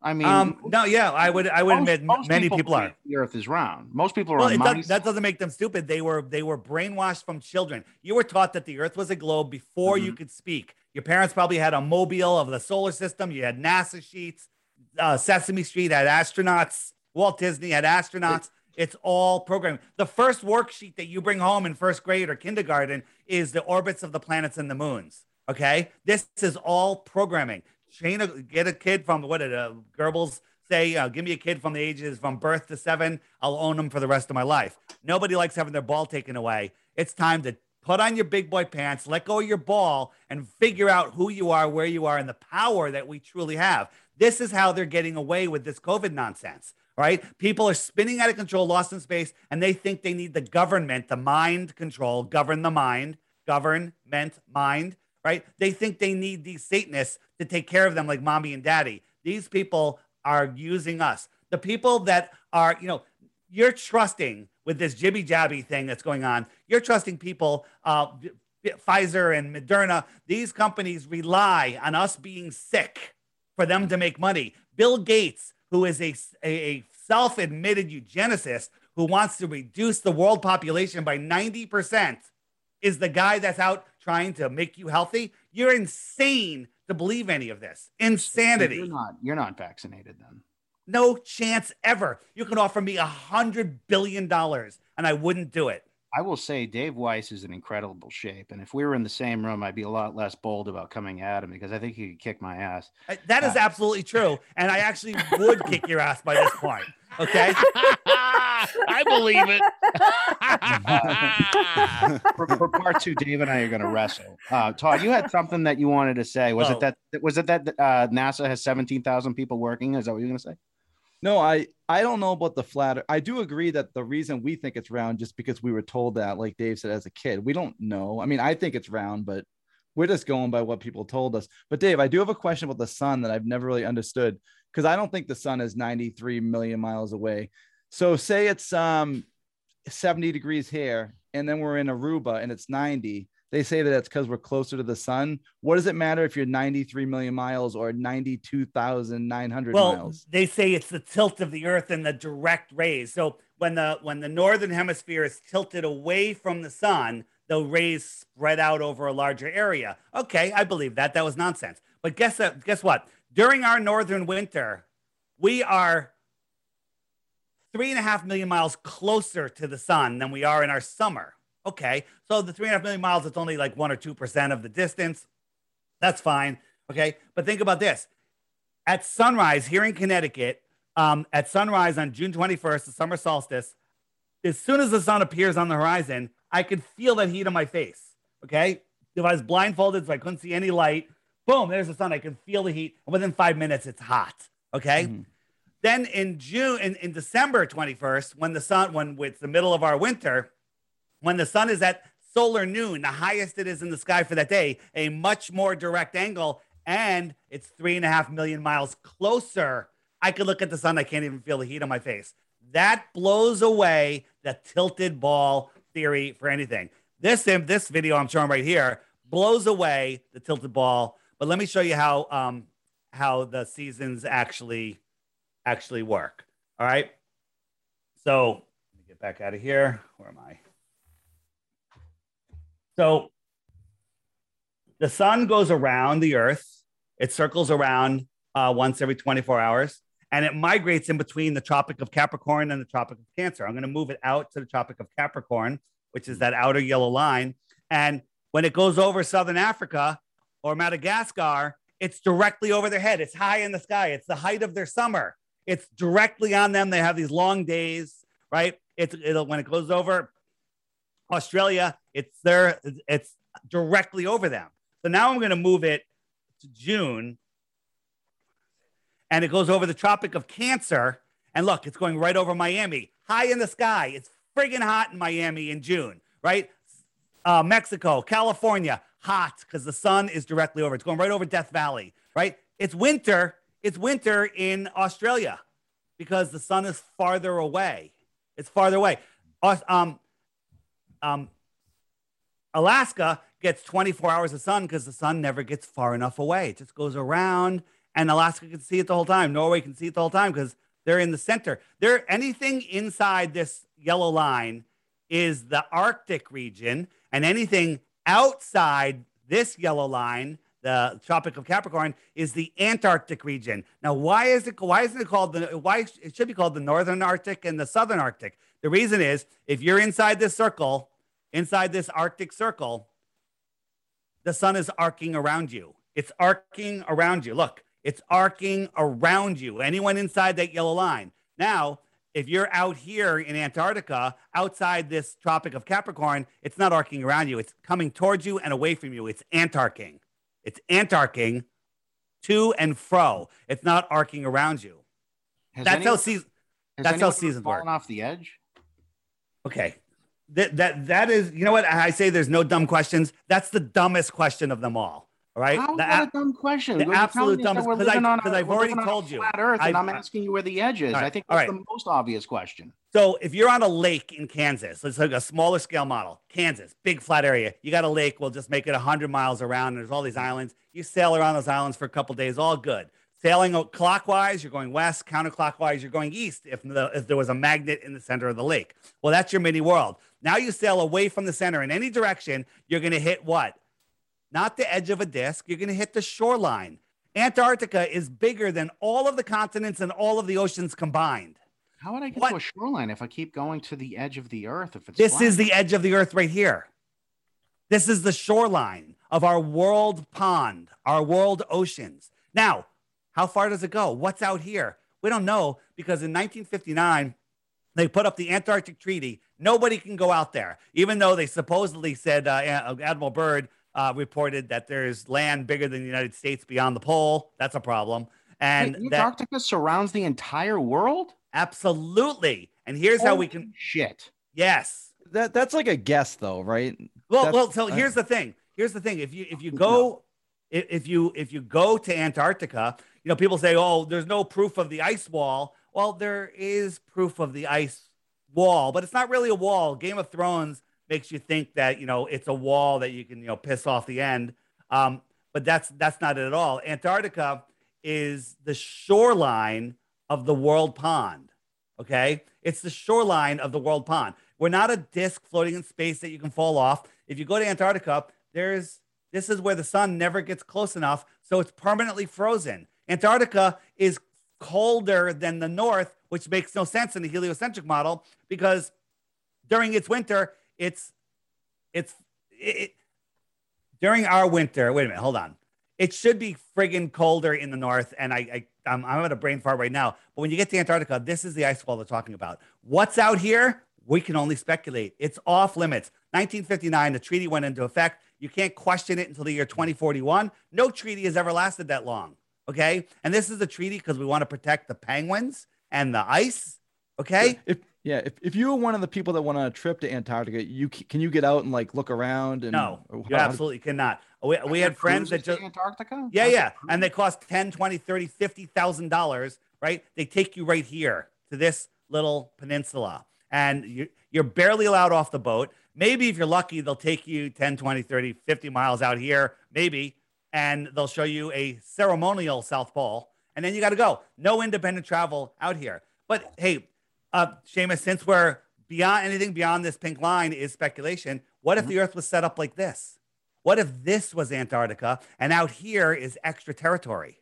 I mean, Um, no, yeah, I would, I would most- admit most many people believe are. The Earth is round. Most people are Well, does, that doesn't make them stupid. They were, they were brainwashed from children. You were taught that the Earth was a globe before you Mhm. could speak. Your parents probably had a mobile of the solar system. You had NASA sheets. Uh, Sesame Street had astronauts. Walt Disney had astronauts. It's all programming. The first worksheet that you bring home in first grade or kindergarten is the orbits of the planets and the moons. Okay, this is all programming. Train a, get a kid from what did uh, Goebbels say? Uh, give me a kid from the ages from birth to seven. I'll own them for the rest of my life. Nobody likes having their ball taken away. It's time to put on your big boy pants, let go of your ball, and figure out who you are, where you are, and the power that we truly have. This is how they're getting away with this COVID nonsense right? People are spinning out of control, lost in space, and they think they need the government, the mind control, govern the mind, government, mind, right? They think they need these Satanists to take care of them like mommy and daddy. These people are using us. The people that are, you know, you're trusting with this jibby jabby thing that's going on, you're trusting people, uh, Pfizer and Moderna, these companies rely on us being sick for them to make money. Bill Gates, who is a, a, self admitted eugenicist who wants to reduce the world population by 90%, is the guy that's out trying to make you healthy. You're insane to believe any of this. Insanity. You're not. You're not vaccinated then. No chance ever. You can offer me a hundred billion dollars and I wouldn't do it. I will say Dave Weiss is in incredible shape, and if we were in the same room, I'd be a lot less bold about coming at him because I think he could kick my ass. That is Uh, absolutely true. And I actually would kick your ass by this point. Okay. I believe it. For, for part two, Dave and I are going to wrestle. Uh, Todd, you had something that you wanted to say. Was Oh. it that? Was it that uh, NASA has seventeen thousand people working? Is that what you're going to say? No, I I don't know about the flat. I do agree that the reason we think it's round just because we were told that, like Dave said, as a kid, we don't know. I mean, I think it's round, but we're just going by what people told us. But Dave, I do have a question about the sun that I've never really understood because I don't think the sun is 93 million miles away. So say it's um 70 degrees here, and then we're in Aruba and it's 90. They say that it's because we're closer to the sun. What does it matter if you're 93 million miles or 92,900 Well, miles? they say it's the tilt of the Earth and the direct rays. So when the when the northern hemisphere is tilted away from the sun, the rays spread out over a larger area. Okay, I believe that. That was nonsense. But guess that, guess what? During our northern winter, we are three and a half million miles closer to the sun than we are in our summer. Okay, so the three and a half million miles, it's only like one or two percent of the distance. That's fine. Okay, but think about this: at sunrise here in Connecticut, um, at sunrise on June 21st, the summer solstice, as soon as the sun appears on the horizon, I could feel that heat on my face. Okay, if I was blindfolded, so I couldn't see any light, boom, there's the sun. I can feel the heat, and within five minutes, it's hot. Okay. Mhm. Then in June, in, in December 21st, when the sun, when it's the middle of our winter, when the sun is at solar noon, the highest it is in the sky for that day, a much more direct angle, and it's three and a half million miles closer. I could look at the sun, I can't even feel the heat on my face. That blows away the tilted ball theory for anything. This this video I'm showing right here blows away the tilted ball. But let me show you how um, how the seasons actually actually work. All right. So let me get back out of here. Where am I? So the sun goes around the earth, it circles around uh, once every 24 hours, and it migrates in between the Tropic of Capricorn and the Tropic of Cancer. I'm going to move it out to the Tropic of Capricorn, which is that outer yellow line. And when it goes over Southern Africa or Madagascar, it's directly over their head. It's high in the sky. It's the height of their summer. It's directly on them. They have these long days, right? It's it'll when it goes over Australia, it's there, it's directly over them. So now I'm going to move it to June and it goes over the Tropic of Cancer. And look, it's going right over Miami, high in the sky. It's friggin' hot in Miami in June, right? Uh, Mexico, California, hot because the sun is directly over. It's going right over Death Valley, right? It's winter. It's winter in Australia because the sun is farther away. It's farther away. Um, um, Alaska gets 24 hours of sun because the sun never gets far enough away. It just goes around, and Alaska can see it the whole time. Norway can see it the whole time because they're in the center. There, anything inside this yellow line is the Arctic region, and anything outside this yellow line, the Tropic of Capricorn, is the Antarctic region. Now, why is it? Why isn't it called the? Why it should be called the Northern Arctic and the Southern Arctic? The reason is if you're inside this circle, inside this Arctic circle, the sun is arcing around you. It's arcing around you. Look, it's arcing around you. Anyone inside that yellow line. Now, if you're out here in Antarctica, outside this Tropic of Capricorn, it's not arcing around you. It's coming towards you and away from you. It's antarcing. It's antarcing to and fro. It's not arcing around you. Has That's how anyone- season. has that's how seasons fallen work. off the edge. Okay. That that that is, you know what? I say there's no dumb questions. That's the dumbest question of them all. All right. How is The that a- dumb question? the absolute telling us that dumbest- we're 'cause I- living on a- 'cause I've already told you. Flat Earth, and I've- I'm asking you where the edge is. Right, I think that's right. the most obvious question. So if you're on a lake in Kansas, let's take a smaller scale model. Kansas, big flat area. You got a lake. We'll just make it 100 miles around. And there's all these islands. You sail around those islands for a couple days, all good. Sailing clockwise, you're going west. Counterclockwise, you're going east. If the, if there was a magnet in the center of the lake, well, that's your mini world. Now you sail away from the center in any direction. You're going to hit what? Not the edge of a disc. You're going to hit the shoreline. Antarctica is bigger than all of the continents and all of the oceans combined. How would I get What? to a shoreline if I keep going to the edge of the Earth? If it's This flat? is the edge of the earth right here. This is the shoreline of our world pond, our world oceans. Now, how far does it go? What's out here? We don't know because in 1959, they put up the Antarctic Treaty. Nobody can go out there, even though they supposedly said uh, Admiral Byrd uh, reported that there's land bigger than the United States beyond the pole. That's a problem. And Wait, that Antarctica surrounds the entire world. absolutely. And here's how we can. shit. Yes. That that's like a guess though, right? Well, That's- well. So I- here's the thing. Here's the thing. If you if you go if if you if you go to Antarctica, you know, people say, oh, there's no proof of the ice wall. Well, there is proof of the ice wall, but it's not really a wall. Game of Thrones makes you think that, you know, it's a wall that you can, you know, piss off the end. Um, but that's that's not it at all. Antarctica is the shoreline of the world pond. Okay. It's the shoreline of the world pond. We're not a disk floating in space that you can fall off. If you go to Antarctica, there's this is where the sun never gets close enough, so it's permanently frozen. Antarctica is colder than the north, which makes no sense in the heliocentric model because during its winter, it's it's it, during our winter. Wait a minute, hold on. It should be friggin' colder in the north, and I, I I'm, I'm at a brain fart right now. But when you get to Antarctica, this is the ice wall they're talking about. What's out here? We can only speculate. It's off limits. 1959, the treaty went into effect. You can't question it until the year 2041. No treaty has ever lasted that long. Okay. And this is a treaty because we want to protect the penguins and the ice. Okay. If yeah, if, if you were one of the people that went on a trip to Antarctica, you can you get out and like look around and no, oh, you absolutely cannot. We, we had friends that just Antarctica. Yeah, yeah, and they cost 10, 20, 30, 50,000 dollars, right? They take you right here to this little peninsula and you, you're barely allowed off the boat. Maybe if you're lucky, they'll take you 10, 20, 30, 50 miles out here, maybe, and they'll show you a ceremonial South Pole. And then you got to go. No independent travel out here. But hey, uh, Seamus, since we're beyond anything beyond this pink line is speculation, what if mm-hmm. the Earth was set up like this? What if this was Antarctica and out here is extra territory,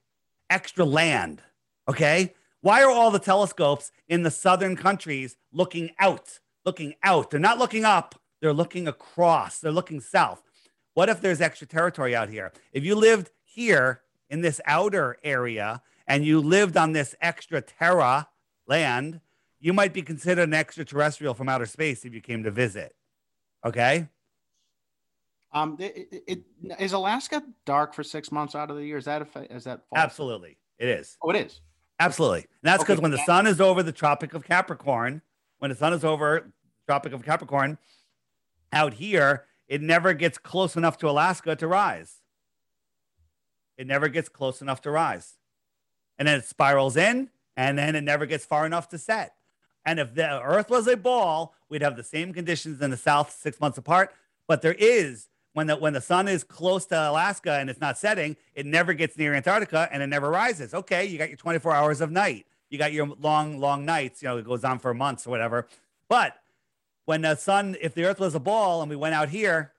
extra land? Okay. Why are all the telescopes in the southern countries looking out? Looking out. They're not looking up, they're looking across, they're looking south. What if there's extra territory out here? If you lived here in this outer area and you lived on this extra terra land, you might be considered an extraterrestrial from outer space if you came to visit. Okay. Um, it, it, it, is Alaska dark for six months out of the year? Is that a, is that false? absolutely it is? Oh, it is. Absolutely. And that's because okay. when the sun is over the Tropic of Capricorn, when the sun is over Tropic of Capricorn, out here, it never gets close enough to Alaska to rise. It never gets close enough to rise. And then it spirals in, and then it never gets far enough to set. And if the Earth was a ball, we'd have the same conditions in the South six months apart. But there is when the when the sun is close to Alaska and it's not setting, it never gets near Antarctica and it never rises. Okay, you got your 24 hours of night. You got your long, long nights. You know, it goes on for months or whatever. But when the sun, if the Earth was a ball and we went out here,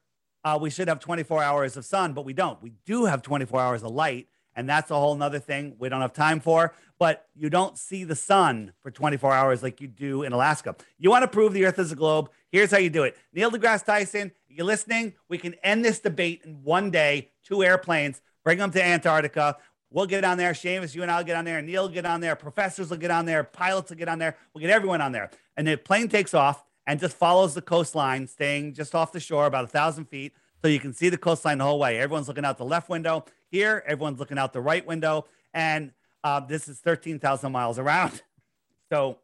uh, we should have 24 hours of sun, but we don't. We do have 24 hours of light, and that's a whole nother thing we don't have time for. But you don't see the sun for 24 hours like you do in Alaska. You want to prove the Earth is a globe? Here's how you do it. Neil deGrasse Tyson, you listening? We can end this debate in one day, two airplanes, bring them to Antarctica. We'll get on there. Seamus, you and I'll get on there. Neil will get on there. Professors will get on there. Pilots will get on there. We'll get everyone on there. And the plane takes off and just follows the coastline, staying just off the shore, about a thousand feet. So you can see the coastline the whole way. Everyone's looking out the left window. Here, everyone's looking out the right window. And uh, this is 13,000 miles around. So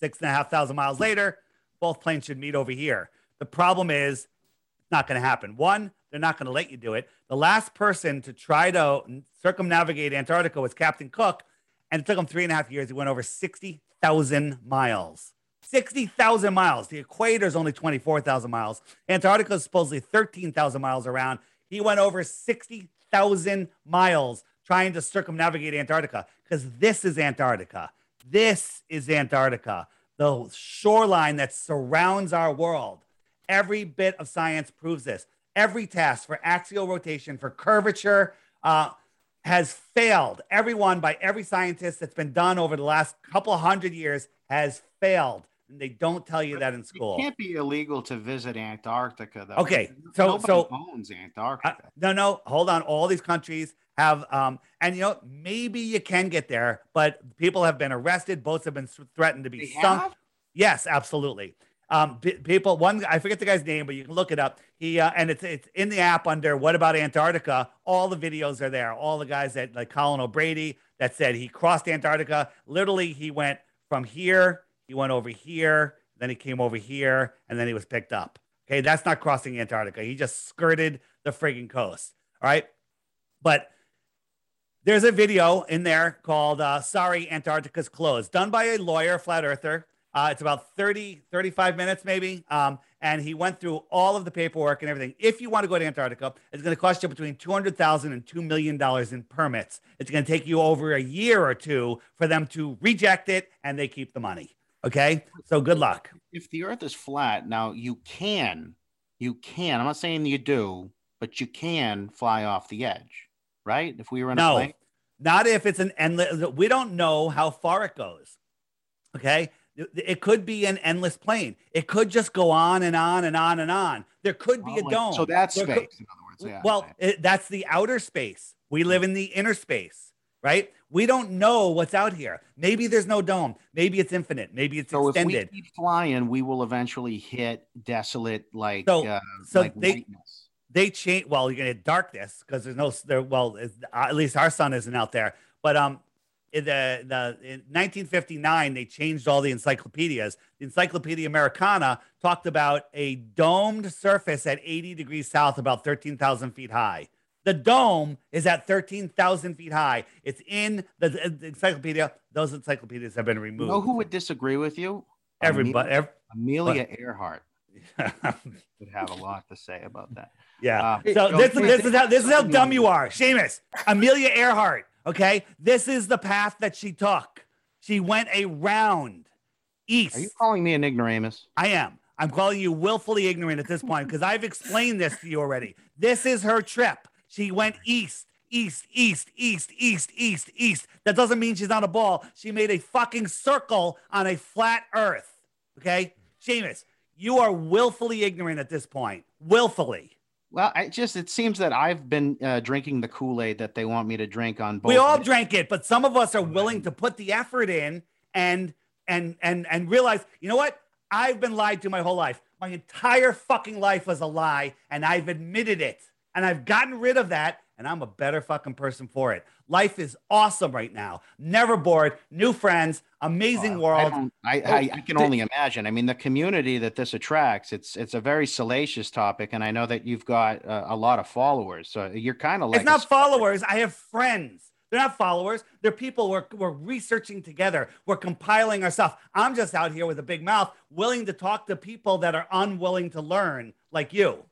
six and a half thousand miles later, both planes should meet over here. The problem is, it's not going to happen. One, they're not going to let you do it. The last person to try to circumnavigate Antarctica was Captain Cook, and it took him three and a half years. He went over 60,000 miles. 60,000 miles. The equator is only 24,000 miles. Antarctica is supposedly 13,000 miles around. He went over 60,000 miles trying to circumnavigate Antarctica because this is Antarctica. This is Antarctica, the shoreline that surrounds our world. Every bit of science proves this. Every test for axial rotation, for curvature, uh, has failed. Everyone by every scientist that's been done over the last couple hundred years has failed. And they don't tell you that in school. It can't be illegal to visit Antarctica, though. Okay, so Nobody so owns Antarctica. Uh, no, no, hold on. All these countries have, um, and you know, maybe you can get there, but people have been arrested. Boats have been threatened to be They sunk. have? Yes, absolutely. Um, p- people, one I forget the guy's name, but you can look it up. He uh, and it's it's in the app under "What about Antarctica?" All the videos are there. All the guys that like Colin O'Brady that said he crossed Antarctica. Literally, he went from here, he went over here, then he came over here, and then he was picked up. Okay, that's not crossing Antarctica. He just skirted the frigging coast. All right, but there's a video in there called uh, Sorry, Antarctica's Closed, done by a lawyer, flat earther. Uh, it's about 30, 35 minutes maybe. Um, and he went through all of the paperwork and everything. If you want to go to Antarctica, it's going to cost you between $200,000 and $2 million in permits. It's going to take you over a year or two for them to reject it and they keep the money. Okay. So good luck. If the earth is flat, now you can, you can, I'm not saying you do, but you can fly off the edge, right? If we were in a No, plane. not if it's an endless. We don't know how far it goes. Okay. It could be an endless plane. It could just go on and on and on and on. There could be Oh, a dome. So that's There space, could- in other words. Yeah, well, it, that's the outer space. We live in the inner space, right? We don't know what's out here. Maybe there's no dome. Maybe it's infinite. Maybe it's so if we keep flying, we will eventually hit desolate, like, So- uh, so like they- they change. Well, you're gonna get darkness because there's no there. Well, at least our sun isn't out there. But um, in the the in 1959 they changed all the encyclopedias. The Encyclopedia Americana talked about a domed surface at 80 degrees south, about 13,000 feet high. The dome is at 13,000 feet high. It's in the, the encyclopedia. Those encyclopedias have been You removed. know who would disagree with you? Everybody. ev- Amelia Earhart would have a lot to say about that. Yeah. Uh, so so this, this is how this is how dumb you are, Seamus. Amelia Earhart. Okay, this is the path that she took. She went around east. Are you calling me an ignoramus? I am. I'm calling you willfully ignorant at this point because I've explained this to you already. This is her trip. She went east, east, east, east, east, east, east. That doesn't mean she's on a ball. She made a fucking circle on a flat earth. Okay, Seamus, you are willfully ignorant at this point. Willfully. Well, I just it seems that I've been uh, drinking the Kool Aid that they want me to drink on both. We all drank it, but some of us are willing to put the effort in and and and and realize, you know what? I've been lied to my whole life. My entire fucking life was a lie, and I've admitted it. And I've gotten rid of that, and I'm a better fucking person for it. Life is awesome right now. Never bored, new friends, amazing I, world. I, Oh, I, I can only imagine. I mean, the community that this attracts, it's it's a very salacious topic, and I know that you've got uh, a lot of followers. So you're kind of like it's not followers. I have friends. They're not followers. They're people we're, we're researching together. We're compiling our stuff. I'm just out here with a big mouth, willing to talk to people that are unwilling to learn, like you.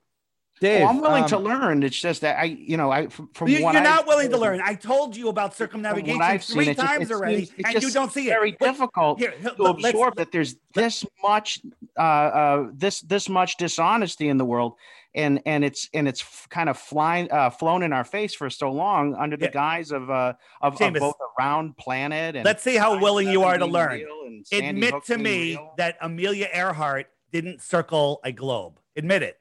Dave, Well, I'm willing to um, learn. It's just that I, you know, I from, from You, what are I've not willing to learn. I told you about circumnavigation seen, three just- times it already, seems- and you don't see it. Very difficult here, to absorb that there's this much, uh, uh, this this much dishonesty in the world, and and it's and it's kind of flying, uh, flown in our face for so long under the Yeah. guise of uh of, of both a round planet and Let's see how willing you are to learn. real and Sandy Admit to me real. that Amelia Earhart didn't circle a globe. Admit it.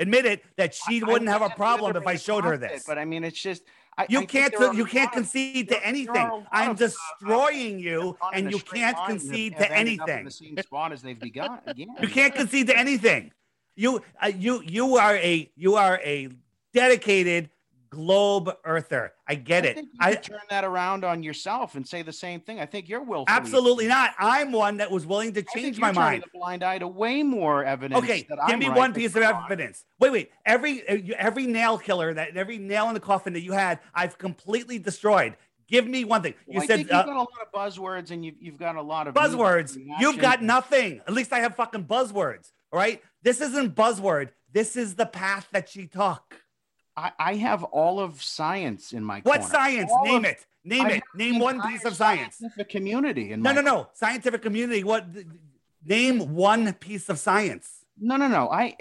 Admit it that she I- wouldn't I have a problem if I showed her to it, this. But I mean, it's just I, You can't you can't concede to anything. I'm destroying you, and you can't line and have- concede to anything. The same spot as they've begun. You can't concede to anything. You uh, you you are a you are a dedicated globe earther. I get I it. you I turn that around on yourself and say the same thing. I think you're willfully absolutely not. I'm one that was willing to change my mind. a blind eye to way more evidence. Okay, that give I'm me right one piece of wrong. evidence. Wait, wait. Every uh, every nail killer that every nail in the coffin that you had, I've completely destroyed. Give me one thing. You Well, I said think uh, you've got a lot of buzzwords and you've, you've got a lot of buzzwords. You've got nothing. At least I have fucking buzzwords. All right. This isn't buzzword. This is the path that she took. I, I have all of science in my What corner. science? All Name of- it. Name I it. Name one piece of science. scientific community. In No, no, no. Scientific community. What? Name one piece of science. No, no, no. I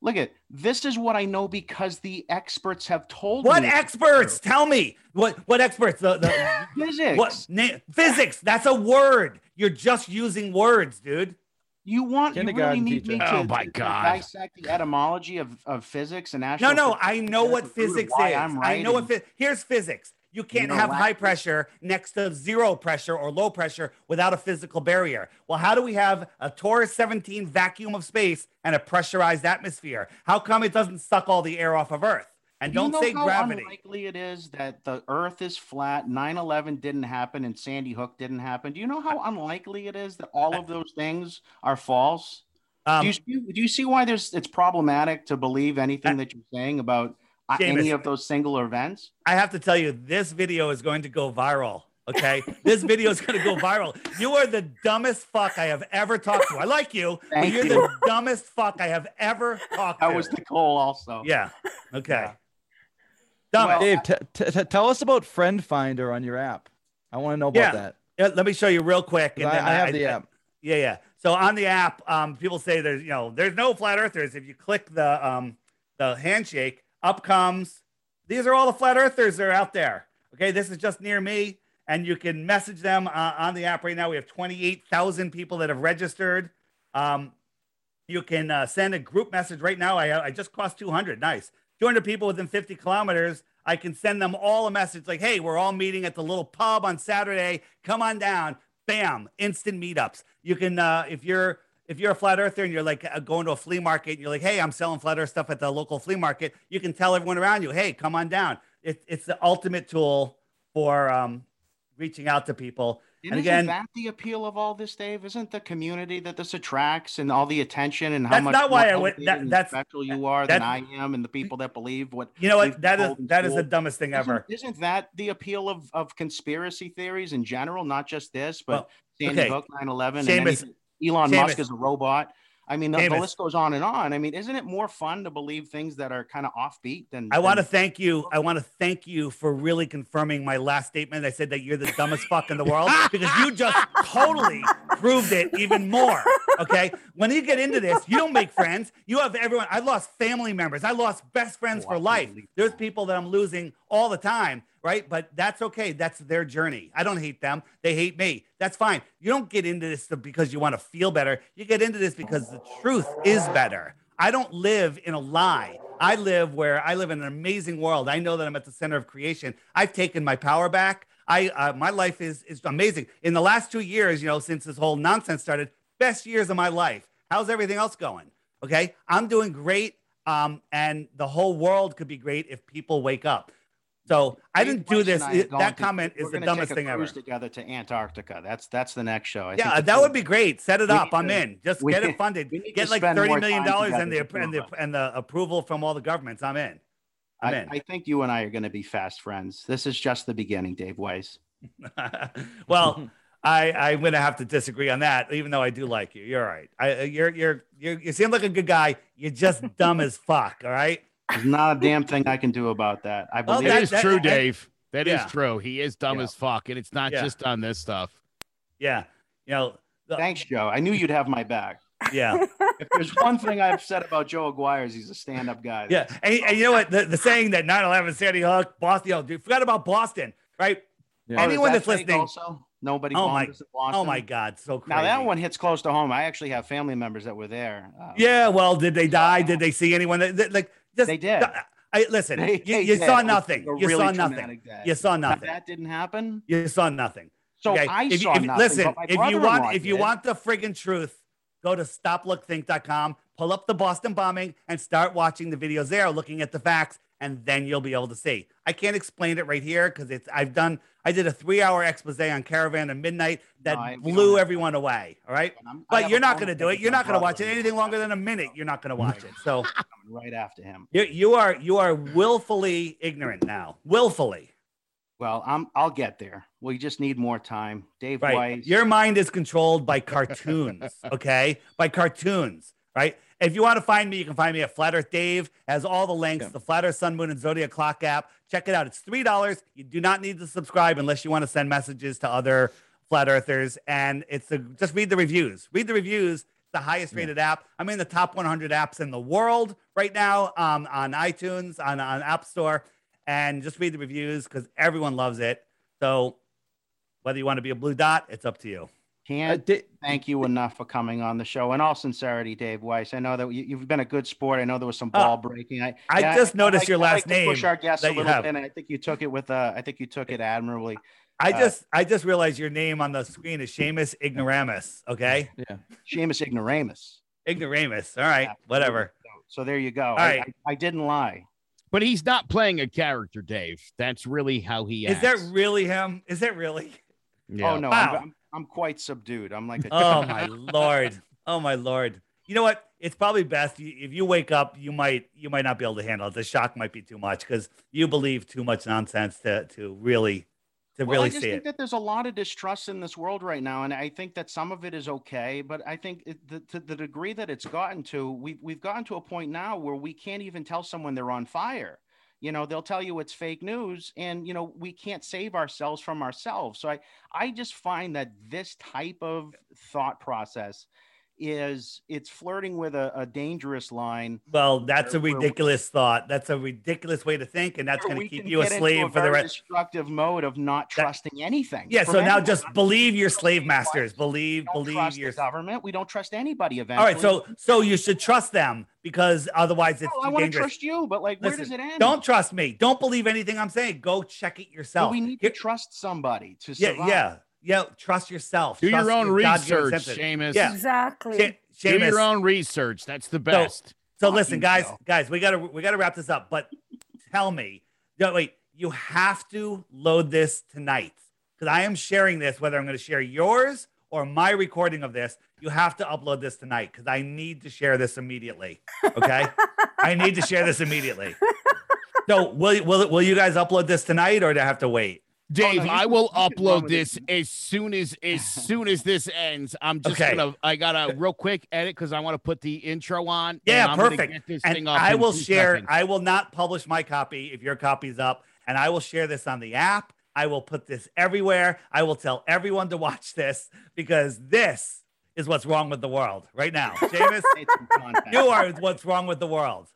look at this is what I know because the experts have told What me. What experts? Tell me. What? What experts? The, the Physics. what? Na- physics. That's a word. You're just using words, dude. You want you really Kindergarten need me to, Oh, my to God. dissect the etymology of, of physics and No, no. I know what That's the root of physics is. I'm I know what. writing. Here's physics. You can't know have high pressure next to zero pressure or low pressure without a physical barrier. Well, how do we have a torus 17 vacuum of space and a pressurized atmosphere? How come it doesn't suck all the air off of Earth? And Do you don't know say how gravity. unlikely it is that the Earth is flat, 9/11 didn't happen, and Sandy Hook didn't happen. Do you know how unlikely it is that all of those things are false? Um, do, you see, do you see why there's it's problematic to believe anything Uh, that you're saying about uh, Seamus. any of those single events. I have to tell you, this video is going to go viral. Okay, this video is going to go viral. You are the dumbest fuck I have ever talked to. I like you, but you're you. the dumbest fuck I have ever talked That to. was Nicole also. yeah. Okay. Yeah. Well, Dave, t- t- tell us about Friend Finder on your app. I want to know about Yeah. that. Yeah, let me show you real quick. 'Cause I, I have the app. Yeah, yeah. So on the app, um, people say there's you know there's no flat earthers. If you click the um the handshake, up comes. These are all the flat earthers that are out there. Okay, this is just near me, and you can message them uh, on the app right now. We have 28,000 people that have registered. Um, you can uh, send a group message right now. I I just cost 200. Nice, 200 people within 50 kilometers. I can send them all a message like, "Hey, we're all meeting at the little pub on Saturday. Come on down." Bam! Instant meetups. You can uh, if you're if you're a flat earther and you're like uh, going to a flea market and you're like, "Hey, I'm selling flat earth stuff at the local flea market," you can tell everyone around you, "Hey, come on down." It's it's the ultimate tool for um, reaching out to people. And, And isn't again- that the appeal of all this, Dave? Isn't the community that this attracts and all the attention and how That's much not why I went- that- that's- special you are than I am, and the people that believe what You know what? That is that is the dumbest thing ever. Isn't, isn't that the appeal of, of conspiracy theories in general, not just this, but Well, Sandy okay. Hook, 9/11, and Seamus- anything- Elon Musk is a robot? I mean, the, the list goes on and on. I mean, isn't it more fun to believe things that are kind of offbeat than? I want to thank you. I want to thank you for really confirming my last statement. I said that you're the dumbest fuck in the world because you just totally proved it even more. Okay. When you get into this, you don't make friends. You have everyone. I lost family members. I lost best friends Oh, for life. There's people that I'm losing all the time. Right. But that's okay. That's their journey. I don't hate them. They hate me. That's fine. You don't get into this because you want to feel better. You get into this because the truth is better. I don't live in a lie. I live where I live in an amazing world. I know that I'm at the center of creation. I've taken my power back. I uh, my life is is amazing. In the last two years, you know, since this whole nonsense started, best years of my life. How's everything else going? Okay, I'm doing great. Um, and the whole world could be great if people wake up. So I didn't do this. and I are It- that to- comment is the dumbest thing ever. together to Antarctica. That's that's the next show. I Yeah, that would be great. Set it up. I'm to- in. Just get it funded. to Get like thirty million dollars and the and the and the approval from all the governments. I'm in. I'm I, in. I think you and I are going to be fast friends. This is just the beginning, Dave Weiss. well, I I'm gonna have to disagree on that, even though I do like you. You're right. I you're you're you're you seem like a good guy. You're just dumb as fuck. All right. There's not a damn thing I can do about that. I Well, believe That that- is that- true, that- Dave. That is Yeah. true. He is dumb Yeah. as fuck, and it's not Yeah. just on this stuff. Yeah. You know. the- Thanks, Joe. I knew you'd have my back. Yeah. If there's one thing I've said about Joe Aguirre is he's a stand-up guy. Yeah. And, and you know what? The, the saying that 9/11, Sandy Hook, Boston. Yo, dude, forgot about Boston, right? Yeah. Oh, Anyone that that's listening. Also, nobody. Oh my- bombed us in Boston? Oh my God, so crazy. Now that one hits close to home. I actually have family members that were there. Um, Yeah. Well, did they die? Did they see anyone? That, that- like just They did. I listen. they- you they you did. saw nothing. You really saw nothing. day. You saw nothing. that didn't happen. You saw nothing. So Okay? I if, saw if, nothing. Listen, if you want, if you did. want the friggin' truth, go to stoplookthink.com, pull up the Boston bombing, and start watching the videos there, looking at the facts, and then you'll be able to see. I can't explain it right here because it's. I've done. I did a three-hour expose on Caravan and Midnight that No, blew don't everyone away. All right. But you're not going to do it. You're not going to watch it anything longer than a minute. You're not going to watch it. So right after him. you you are you are willfully ignorant now. Willfully. Well, I'm. I'll get there. We just need more time. Dave Right. Weiss. Your mind is controlled by cartoons, okay? By cartoons, right? If you want to find me, you can find me at Flat Earth Dave. Has all the links, Yeah. the Flat Earth Sun, Moon, and Zodiac Clock app. Check it out. It's three dollars. You do not need to subscribe unless you want to send messages to other flat earthers. And it's the just read the reviews. Read the reviews. It's the highest rated app. I'm in the top 100 apps in the world right now um, on iTunes, on, on App Store. And just read the reviews because everyone loves it. So whether you want to be a blue dot, it's up to you. Uh, Can't Da- thank you enough for coming on the show. In all sincerity, Dave Weiss, I know that you, you've been a good sport. I know there was some Oh, ball breaking. I, I yeah, just noticed like- your I like last to Push our guests a little bit, and I think you took it with. Uh, I think you took it admirably. I Uh, just I just realized your name on the screen is Seamus Ignoramus. Okay, yeah. Seamus ignoramus. Ignoramus. All right, whatever. So, so there you go. All right. I, I, didn't lie. But he's not playing a character, Dave. That's really how he Is acts. that really him? Is that really? Yeah. Oh no, Wow. I'm, I'm, I'm quite subdued. I'm like a Oh my lord. Oh my lord. You know what? it's probably best if you wake up, you might you might not be able to handle it. The shock might be too much because you believe too much nonsense to to really to Well, really I just see think it. that there's a lot of distrust in this world right now, and I think that some of it is okay. But I think it, the, to the degree that it's gotten to, we've we've gotten to a point now where we can't even tell someone they're on fire. You know, they'll tell you it's fake news, and you know we can't save ourselves from ourselves. So I I just find that this type of thought process is it's flirting with a, a dangerous line. Well, that's a where- where- ridiculous thought. That's a ridiculous way to think, and that's going to keep you a slave for the rest. destructive mode of not That- trusting anything. Yeah. So now just believe your slave masters. Believe, believe your. government. We don't trust anybody. All Eventually. All right. So so you should trust them because otherwise it's No, I want to trust you, but like, where does it end? Don't trust me. Don't believe anything I'm saying. Go check it But yourself. we need Here- to trust somebody to survive. yeah, yeah. Yeah, trust yourself. Do Trust your own God-given research. Seamus. Yeah. Exactly. She- Do your own research. That's the best. So listen, guys, Joe. guys, we gotta we gotta wrap this up. But tell me, no, wait, you have to load this tonight because I am sharing this. Whether I'm going to share yours or my recording of this, you have to upload this tonight because I need to share this immediately. Okay, I need to share this immediately. So will will will you guys upload this tonight or do I have to wait? Oh, Dave, no, I will you can run upload with it. this as soon as as soon as this ends. I'm just Okay. gonna I gotta real quick edit because I want to put the intro on. Yeah, and I'm perfect. get this And thing up I will share. seconds. I will not publish my copy if your copy's up, and I will share this on the app. I will put this everywhere. I will tell everyone to watch this because this is what's wrong with the world right now. Seamus, It's in context. you are what's wrong with the world.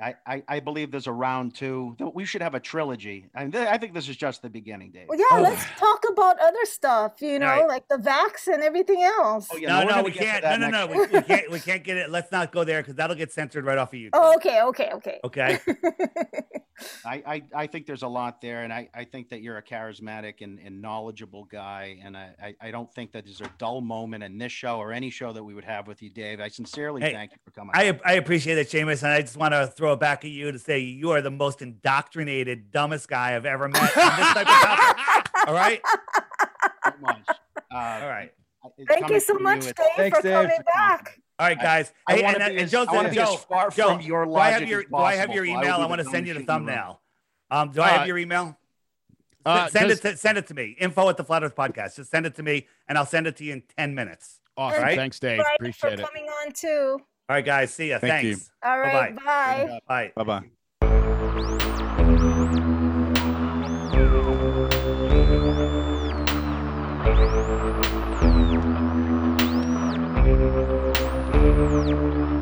I, I, I believe there's a round two. Th- We should have a trilogy. I, th- I think this is just the beginning, Dave. Well, yeah, Oh. let's talk about other stuff, you know, Right. like the vax and everything else. Oh, yeah, no, we're no, we can't. No, no, no, we, we can't. We can't get it. Let's not go there because that'll get censored right off of YouTube. Oh, okay, okay, okay. Okay. I, I, I think there's a lot there, and I, I think that you're a charismatic and, and knowledgeable guy, and I, I, I don't think that there's a dull moment in this show or any show that we would have with you, Dave. I sincerely Hey, thank you for coming. I, on. I appreciate it, Seamus, and I just want to throw it back at you to say you are the most indoctrinated, dumbest guy I've ever met this type of topic. All right, so much. Uh, all right, Thank you so much, it's- Dave, Thanks, for Dave. coming back. all right, guys. I Hey, want and, to be, and as, Joe, I wanna Joe, far Joe, from your do I have your Do I have your email? would I want to send you the dumbest shit thumbnail. Um, do I have Uh, your email? Uh, send just- it to send it to me. Info at the Flat Earth Podcast. Just send it to me, and I'll send it to you in ten minutes. Awesome. Right? Thanks, Dave. Appreciate for it. coming on too. All right, guys. See ya. Thank you. Thanks. All right, Bye-bye. bye. Bye. Bye bye.